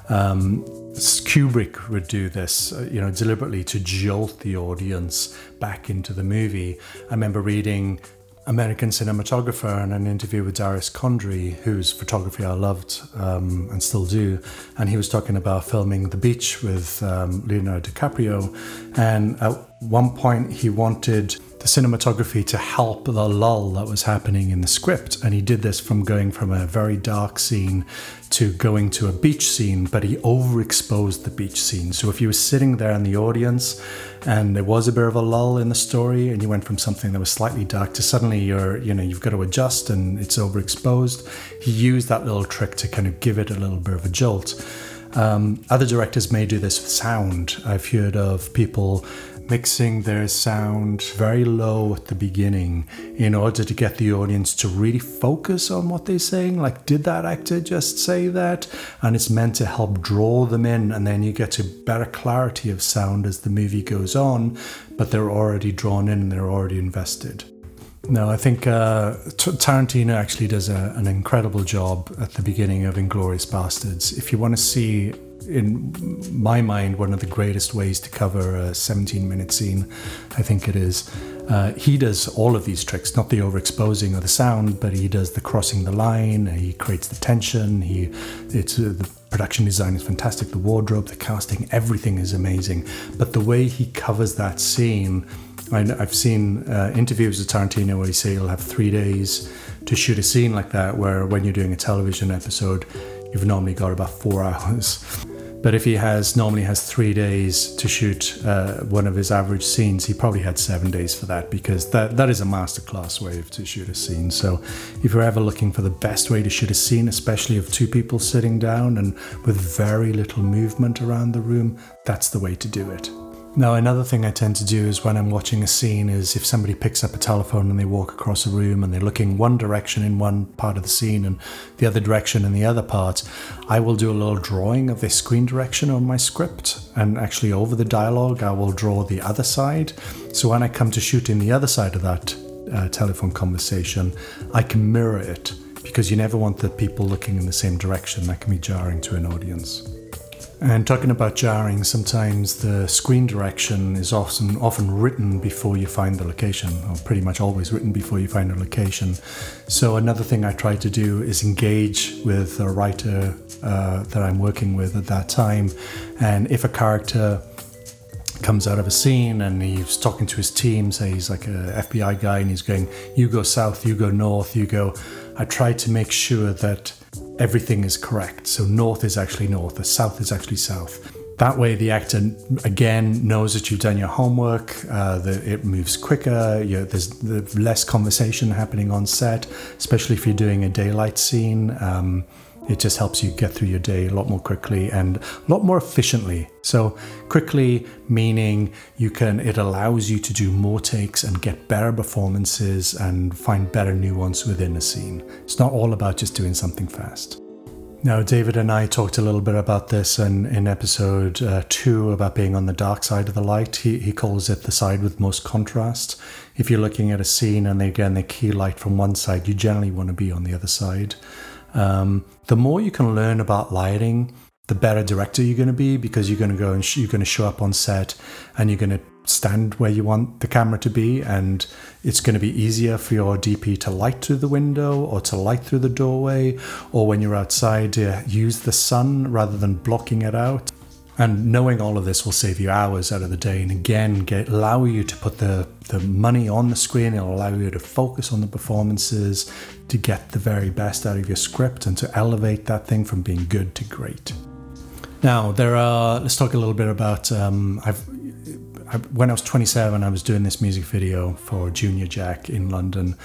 Um, Kubrick would do this, uh, you know, deliberately to jolt the audience back into the movie. I remember reading American cinematographer and an interview with Darius Khondji, whose photography I loved um, and still do. And he was talking about filming The Beach with um, Leonardo DiCaprio. And at one point, he wanted the cinematography to help the lull that was happening in the script. And he did this from going from a very dark scene to going to a beach scene, but he overexposed the beach scene. So if you were sitting there in the audience and there was a bit of a lull in the story and you went from something that was slightly dark to suddenly you're, you know, you've got to adjust and it's overexposed, he used that little trick to kind of give it a little bit of a jolt. Um, other directors may do this with sound. I've heard of people mixing their sound very low at the beginning in order to get the audience to really focus on what they're saying. Like, did that actor just say that? And it's meant to help draw them in, and then you get to better clarity of sound as the movie goes on, but they're already drawn in and they're already invested. No, I think uh, Tarantino actually does a, an incredible job at the beginning of Inglourious Basterds. If you want to see in my mind, one of the greatest ways to cover a 17 minute scene. I think it is. Uh, he does all of these tricks, not the overexposing of the sound, but he does the crossing the line. He creates the tension. He, it's uh, the production design is fantastic. The wardrobe, the casting, everything is amazing. But the way he covers that scene, I, have seen uh, interviews with Tarantino where he say he'll have three days to shoot a scene like that, where when you're doing a television episode, you've normally got about four hours. But if he has normally has three days to shoot uh, one of his average scenes, he probably had seven days for that because that, that is a masterclass way to shoot a scene. So if you're ever looking for the best way to shoot a scene, especially of two people sitting down and with very little movement around the room, that's the way to do it. Now, another thing I tend to do is when I'm watching a scene is if somebody picks up a telephone and they walk across a room and they're looking one direction in one part of the scene and the other direction in the other part, I will do a little drawing of their screen direction on my script. And actually, over the dialogue, I will draw the other side. So when I come to shooting the other side of that uh, telephone conversation, I can mirror it because you never want the people looking in the same direction. That can be jarring to an audience. And talking about jarring, sometimes the screen direction is often often written before you find the location, or pretty much always written before you find a location. So another thing I try to do is engage with a writer uh, that I'm working with at that time, and if a character comes out of a scene and he's talking to his team, say he's like a FBI guy, and he's going, "You go south, you go north, you go." I try to make sure that everything is correct. So north is actually north, the south is actually south. That way, the actor again knows that you've done your homework. Uh, it moves quicker. You there's less conversation happening on set, especially if you're doing a daylight scene. Um, it just helps you get through your day a lot more quickly and a lot more efficiently. So quickly meaning you can it allows you to do more takes and get better performances and find better nuance within a scene. It's not all about just doing something fast. Now, David and I talked a little bit about this in, in episode uh, two about being on the dark side of the light. He, he calls it the side with most contrast. If you're looking at a scene and again the key light from one side, you generally want to be on the other side. Um, the more you can learn about lighting, the better director you're going to be because you're going to go and sh- you're going to show up on set and you're going to stand where you want the camera to be and it's going to be easier for your DP to light through the window or to light through the doorway or when you're outside to use the sun rather than blocking it out and knowing all of this will save you hours out of the day and again get allow you to put the, the money on the screen. It'll allow you to focus on the performances, to get the very best out of your script and to elevate that thing from being good to great. Now, there are, let's talk a little bit about, um, I've, I, when I was 27, I was doing this music video for Junior Jack in London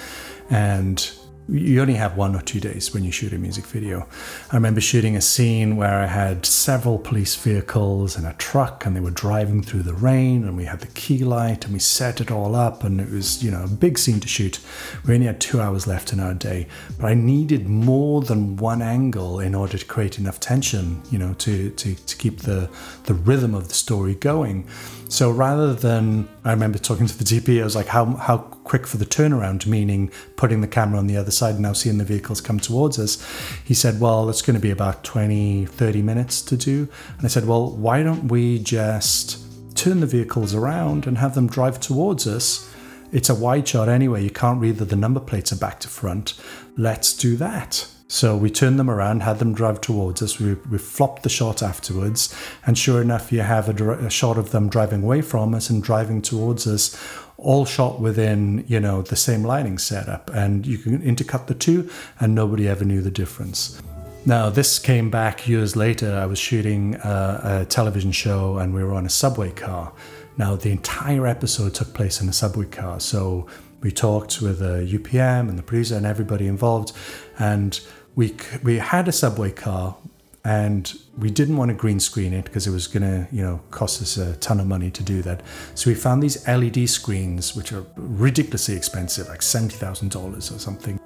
and you only have one or two days when you shoot a music video. I remember shooting a scene where I had several police vehicles and a truck, and they were driving through the rain, and we had the key light, and we set it all up, and it was, you know, a big scene to shoot. We only had two hours left in our day, but I needed more than one angle in order to create enough tension, you know, to, to, to keep the, the rhythm of the story going. So rather than, I remember talking to the DP, I was like, how, how quick for the turnaround, meaning putting the camera on the other side and now seeing the vehicles come towards us. He said, well, it's going to be about 20, 30 minutes to do. And I said, well, why don't we just turn the vehicles around and have them drive towards us? It's a wide shot anyway. You can't read that the number plates are back to front. Let's do that. So we turned them around, had them drive towards us. We, we flopped the shot afterwards, and sure enough, you have a, a, shot of them driving away from us and driving towards us, all shot within you know the same lighting setup, and you can intercut the two, and nobody ever knew the difference. Now, this came back years later. I was shooting a, a television show, and we were on a subway car. Now, the entire episode took place in a subway car, so we talked with uh, the UPM and the producer and everybody involved, and we we had a subway car, and we didn't want to green screen it because it was going to you know cost us a ton of money to do that. So we found these LED screens, which are ridiculously expensive, like seventy thousand dollars or something,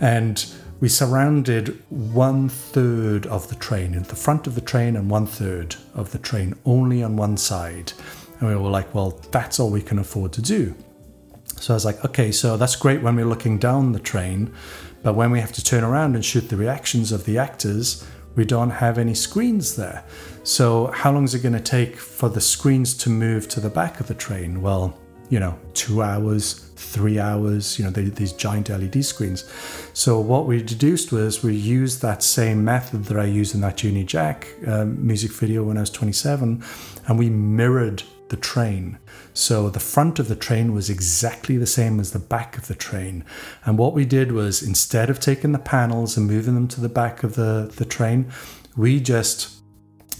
and we surrounded one third of the train in the front of the train and one third of the train only on one side. And we were like, well, that's all we can afford to do. So I was like, okay, so that's great when we're looking down the train, But when we have to turn around and shoot the reactions of the actors, we don't have any screens there. So, how long is it going to take for the screens to move to the back of the train? Well, you know, two hours, three hours, you know, these giant LED screens. So, what we deduced was we used that same method that I used in that Junior Jack um, music video when I was 27, and we mirrored the train. So the front of the train was exactly the same as the back of the train. And what we did was instead of taking the panels and moving them to the back of the, the train, we just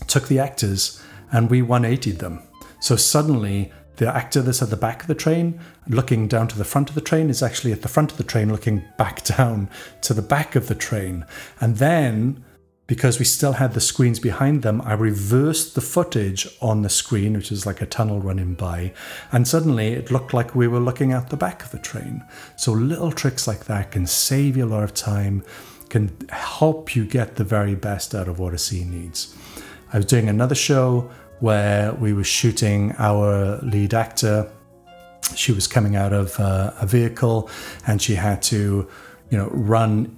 took the actors and we 180'd them. So suddenly the actor that's at the back of the train looking down to the front of the train is actually at the front of the train looking back down to the back of the train. And then because we still had the screens behind them, I reversed the footage on the screen, which is like a tunnel running by, and suddenly it looked like we were looking out the back of the train. So little tricks like that can save you a lot of time, can help you get the very best out of what a scene needs. I was doing another show where we were shooting our lead actor. She was coming out of uh, a vehicle and she had to, you know, run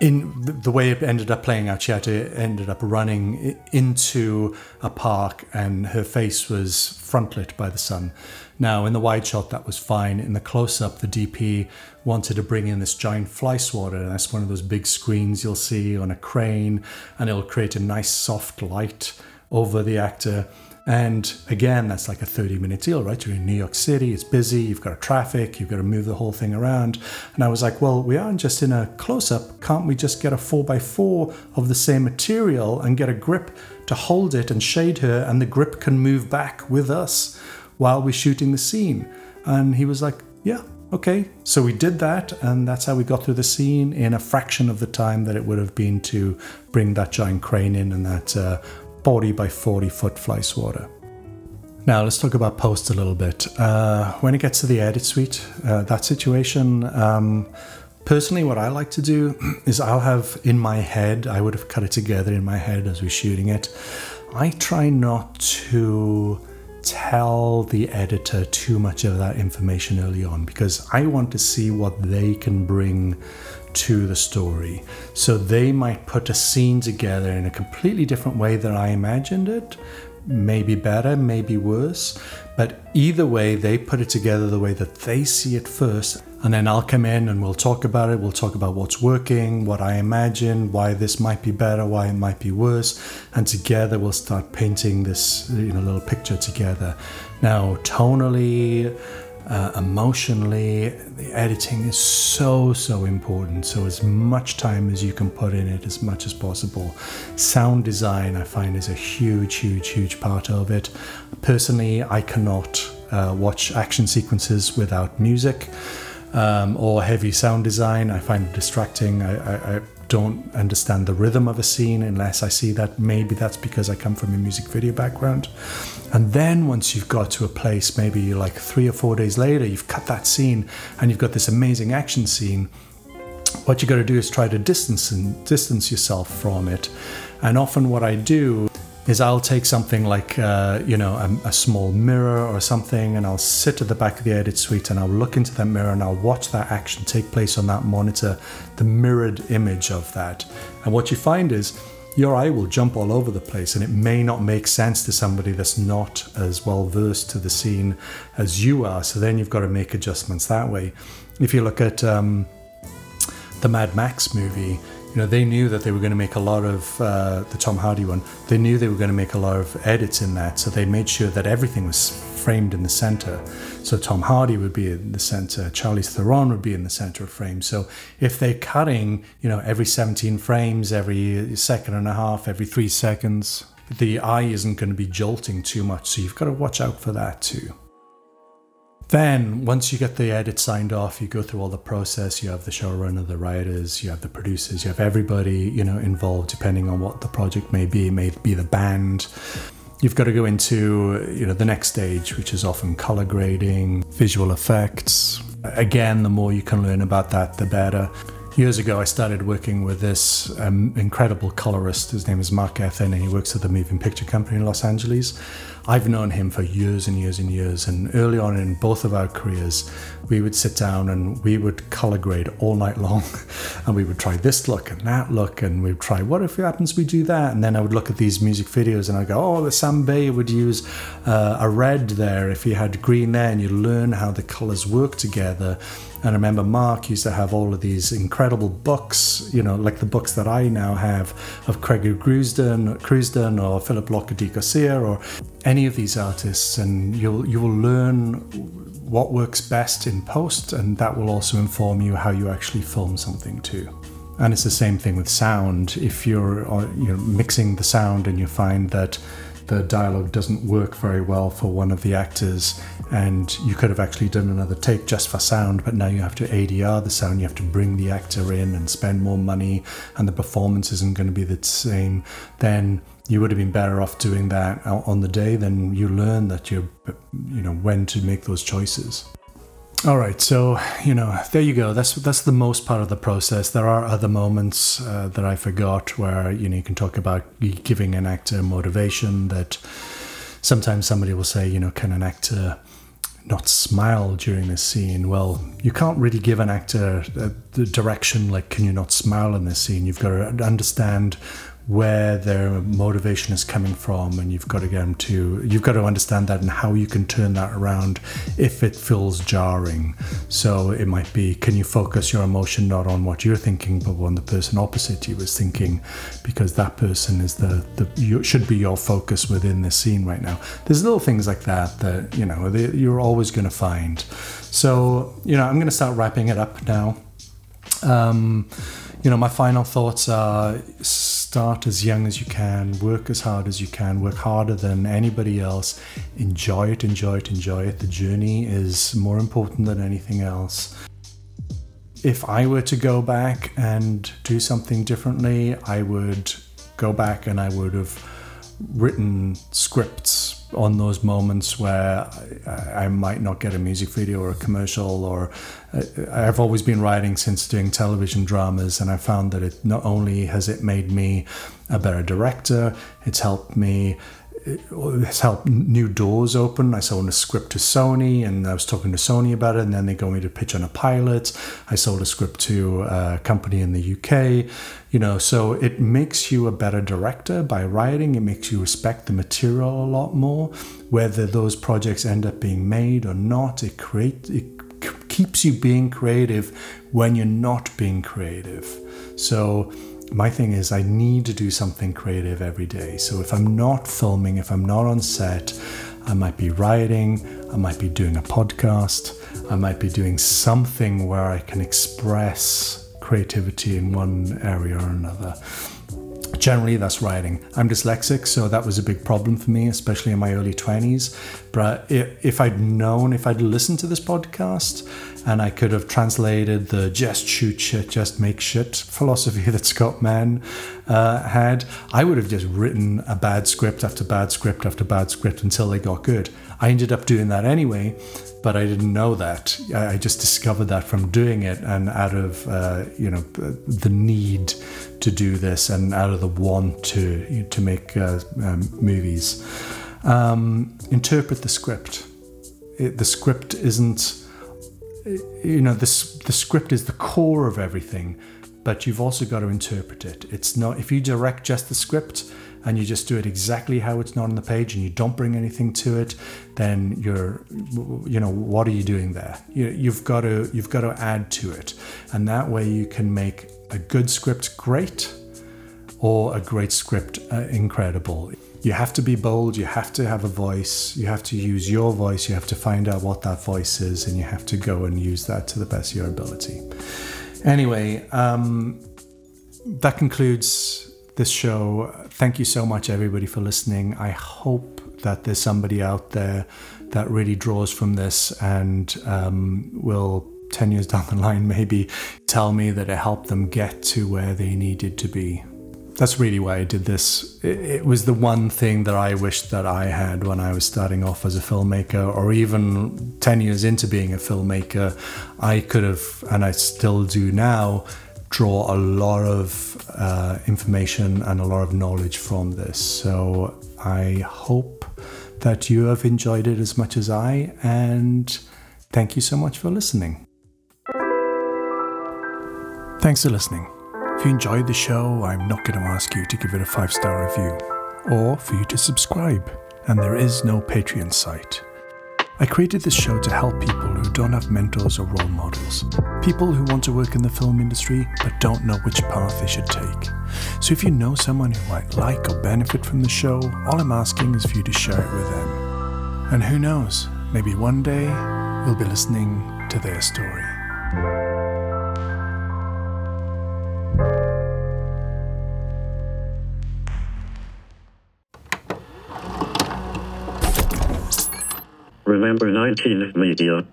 in the way it ended up playing out, she had to ended up running into a park, and her face was frontlit by the sun. Now, in the wide shot, that was fine. In the close up, the DP wanted to bring in this giant fly swatter, and that's one of those big screens you'll see on a crane, and it'll create a nice soft light over the actor. And again, that's like a 30 minute deal, right? You're in New York City, it's busy, you've got traffic, you've got to move the whole thing around. And I was like, well, we aren't just in a close up. Can't we just get a 4x4 of the same material and get a grip to hold it and shade her, and the grip can move back with us while we're shooting the scene? And he was like, yeah, okay. So we did that, and that's how we got through the scene in a fraction of the time that it would have been to bring that giant crane in and that uh, 40 by 40 foot fly swatter. Now let's talk about post a little bit. Uh, when it gets to the edit suite, uh, that situation, um, personally, what I like to do is I'll have in my head, I would have cut it together in my head as we're shooting it. I try not to tell the editor too much of that information early on because I want to see what they can bring to the story. So they might put a scene together in a completely different way than I imagined it. Maybe better, maybe worse. But either way, they put it together the way that they see it first. And then I'll come in and we'll talk about it. We'll talk about what's working, what I imagine, why this might be better, why it might be worse. And together we'll start painting this you know, little picture together. Now, tonally, uh, emotionally. The editing is so, so important. So, as much time as you can put in it, as much as possible. Sound design, I find, is a huge, huge, huge part of it. Personally, I cannot uh, watch action sequences without music. Um, or heavy sound design. I find it distracting. I, I, don't understand the rhythm of a scene unless I see that. Maybe that's because I come from a music video background. And then once you've got to a place, maybe like three or four days later, you've cut that scene and you've got this amazing action scene. What you got to do is try to distance and distance yourself from it. And often, what I do is I'll take something like uh, you know a, a, small mirror or something, and I'll sit at the back of the edit suite and I'll look into that mirror and I'll watch that action take place on that monitor, the mirrored image of that. And what you find is your eye will jump all over the place and it may not make sense to somebody that's not as well versed to the scene as you are. So then you've got to make adjustments that way. If you look at um, the Mad Max movie, you know they knew that they were going to make a lot of uh, the Tom Hardy one. They knew they were going to make a lot of edits in that, so they made sure that everything was framed in the center. So Tom Hardy would be in the center, Charlize Theron would be in the center of frame. So if they're cutting, you know, every 17 frames, every second and a half, every three seconds, the eye isn't going to be jolting too much. So you've got to watch out for that too. Then, once you get the edit signed off, you go through all the process. You have the showrunner, the writers, you have the producers, you have everybody you know involved, depending on what the project may be. It may be the band. You've got to go into you know the next stage, which is often color grading, visual effects. Again, the more you can learn about that, the better. Years ago, I started working with this um, incredible colorist. His name is Mark Ethan, and he works at the Moving Picture Company in Los Angeles. I've known him for years and years and years. And early on in both of our careers, we would sit down and we would color grade all night long. and we would try this look and that look. And we'd try, what if it happens we do that? And then I would look at these music videos and I'd go, oh, the Sam Bay would use uh, a red there if he had green there. And you learn how the colors work together. And I remember Mark used to have all of these incredible books, you know, like the books that I now have of Greg Crewdson or Philip-Lorca diCorcia or any of these artists, and you'll you will learn what works best in post, and that will also inform you how you actually film something too. And it's the same thing with sound. If you're uh, you know mixing the sound and you find that the dialogue doesn't work very well for one of the actors, and you could have actually done another take just for sound, but now you have to ADR the sound, you have to bring the actor in and spend more money, and the performance isn't going to be the same, then you would have been better off doing that on the day. Then you learn that you're, you know, when to make those choices. All right, so you know, there you go. That's that's the most part of the process. There are other moments uh, that I forgot where you know you can talk about giving an actor motivation. That sometimes somebody will say, you know, can an actor not smile during this scene? Well, you can't really give an actor the direction like, can you not smile in this scene? You've got to understand where their motivation is coming from and you've got to get them to you've got to understand that and how you can turn that around if it feels jarring. So it might be can you focus your emotion not on what you're thinking but on the person opposite you is thinking? Because that person is the the you, should be your focus within the scene right now. There's little things like that that you know you're always going to find. So you know i'm going to start wrapping it up now. Um, you know my final thoughts are start as young as you can, work as hard as you can, work harder than anybody else, enjoy it, enjoy it, enjoy it. The journey is more important than anything else. If I were to go back and do something differently, I would go back and I would have written scripts on those moments where I, I, might not get a music video or a commercial or I've always been writing since doing television dramas and I found that it not only has it made me a better director it's helped me it's helped new doors open. I sold a script to Sony and I was talking to Sony about it, and then they got me to pitch on a pilot. I sold a script to a company in the UK. You know, so it makes you a better director by writing, it makes you respect the material a lot more. Whether those projects end up being made or not, it creates it keeps you being creative when you're not being creative. So my thing is I need to do something creative every day. So if I'm not filming, if I'm not on set, I might be writing, I might be doing a podcast, I might be doing something where I can express creativity in one area or another. Generally, that's writing. I'm dyslexic, so that was a big problem for me, especially in my early 20s. But if I'd known, if I'd listened to this podcast, and I could have translated the just shoot shit, just make shit philosophy that Scott Mann uh, had. I would have just written a bad script after bad script after bad script until they got good. I ended up doing that anyway, but I didn't know that. I just discovered that from doing it and out of uh, you know the need to do this and out of the want to to make uh, um, movies. Um, interpret the script. It, the script isn't you know, this, the script is the core of everything, but you've also got to interpret it. It's not, if you direct just the script and you just do it exactly how it's not on the page and you don't bring anything to it, then you're, you know, what are you doing there? You, you've got to, you've got to add to it. And that way you can make a good script great or a great script uh, incredible you have to be bold, you have to have a voice, you have to use your voice, you have to find out what that voice is, and you have to go and use that to the best of your ability. Anyway, um, that concludes this show. Thank you so much, everybody, for listening. I hope that there's somebody out there that really draws from this and um, will 10 years down the line maybe tell me that it helped them get to where they needed to be that's really why I did this. It, it, was the one thing that I wished that I had when I was starting off as a filmmaker, or even 10 years into being a filmmaker. I could have, and I still do now, draw a lot of uh, information and a lot of knowledge from this. So I hope that you have enjoyed it as much as I, and thank you so much for listening. Thanks for listening. If you enjoyed the show, I'm not going to ask you to give it a five star review or for you to subscribe, and there is no Patreon site. I created this show to help people who don't have mentors or role models, people who want to work in the film industry but don't know which path they should take. So if you know someone who might like or benefit from the show, all I'm asking is for you to share it with them. And who knows, maybe one day you'll be listening to their story. Remember 19 Media.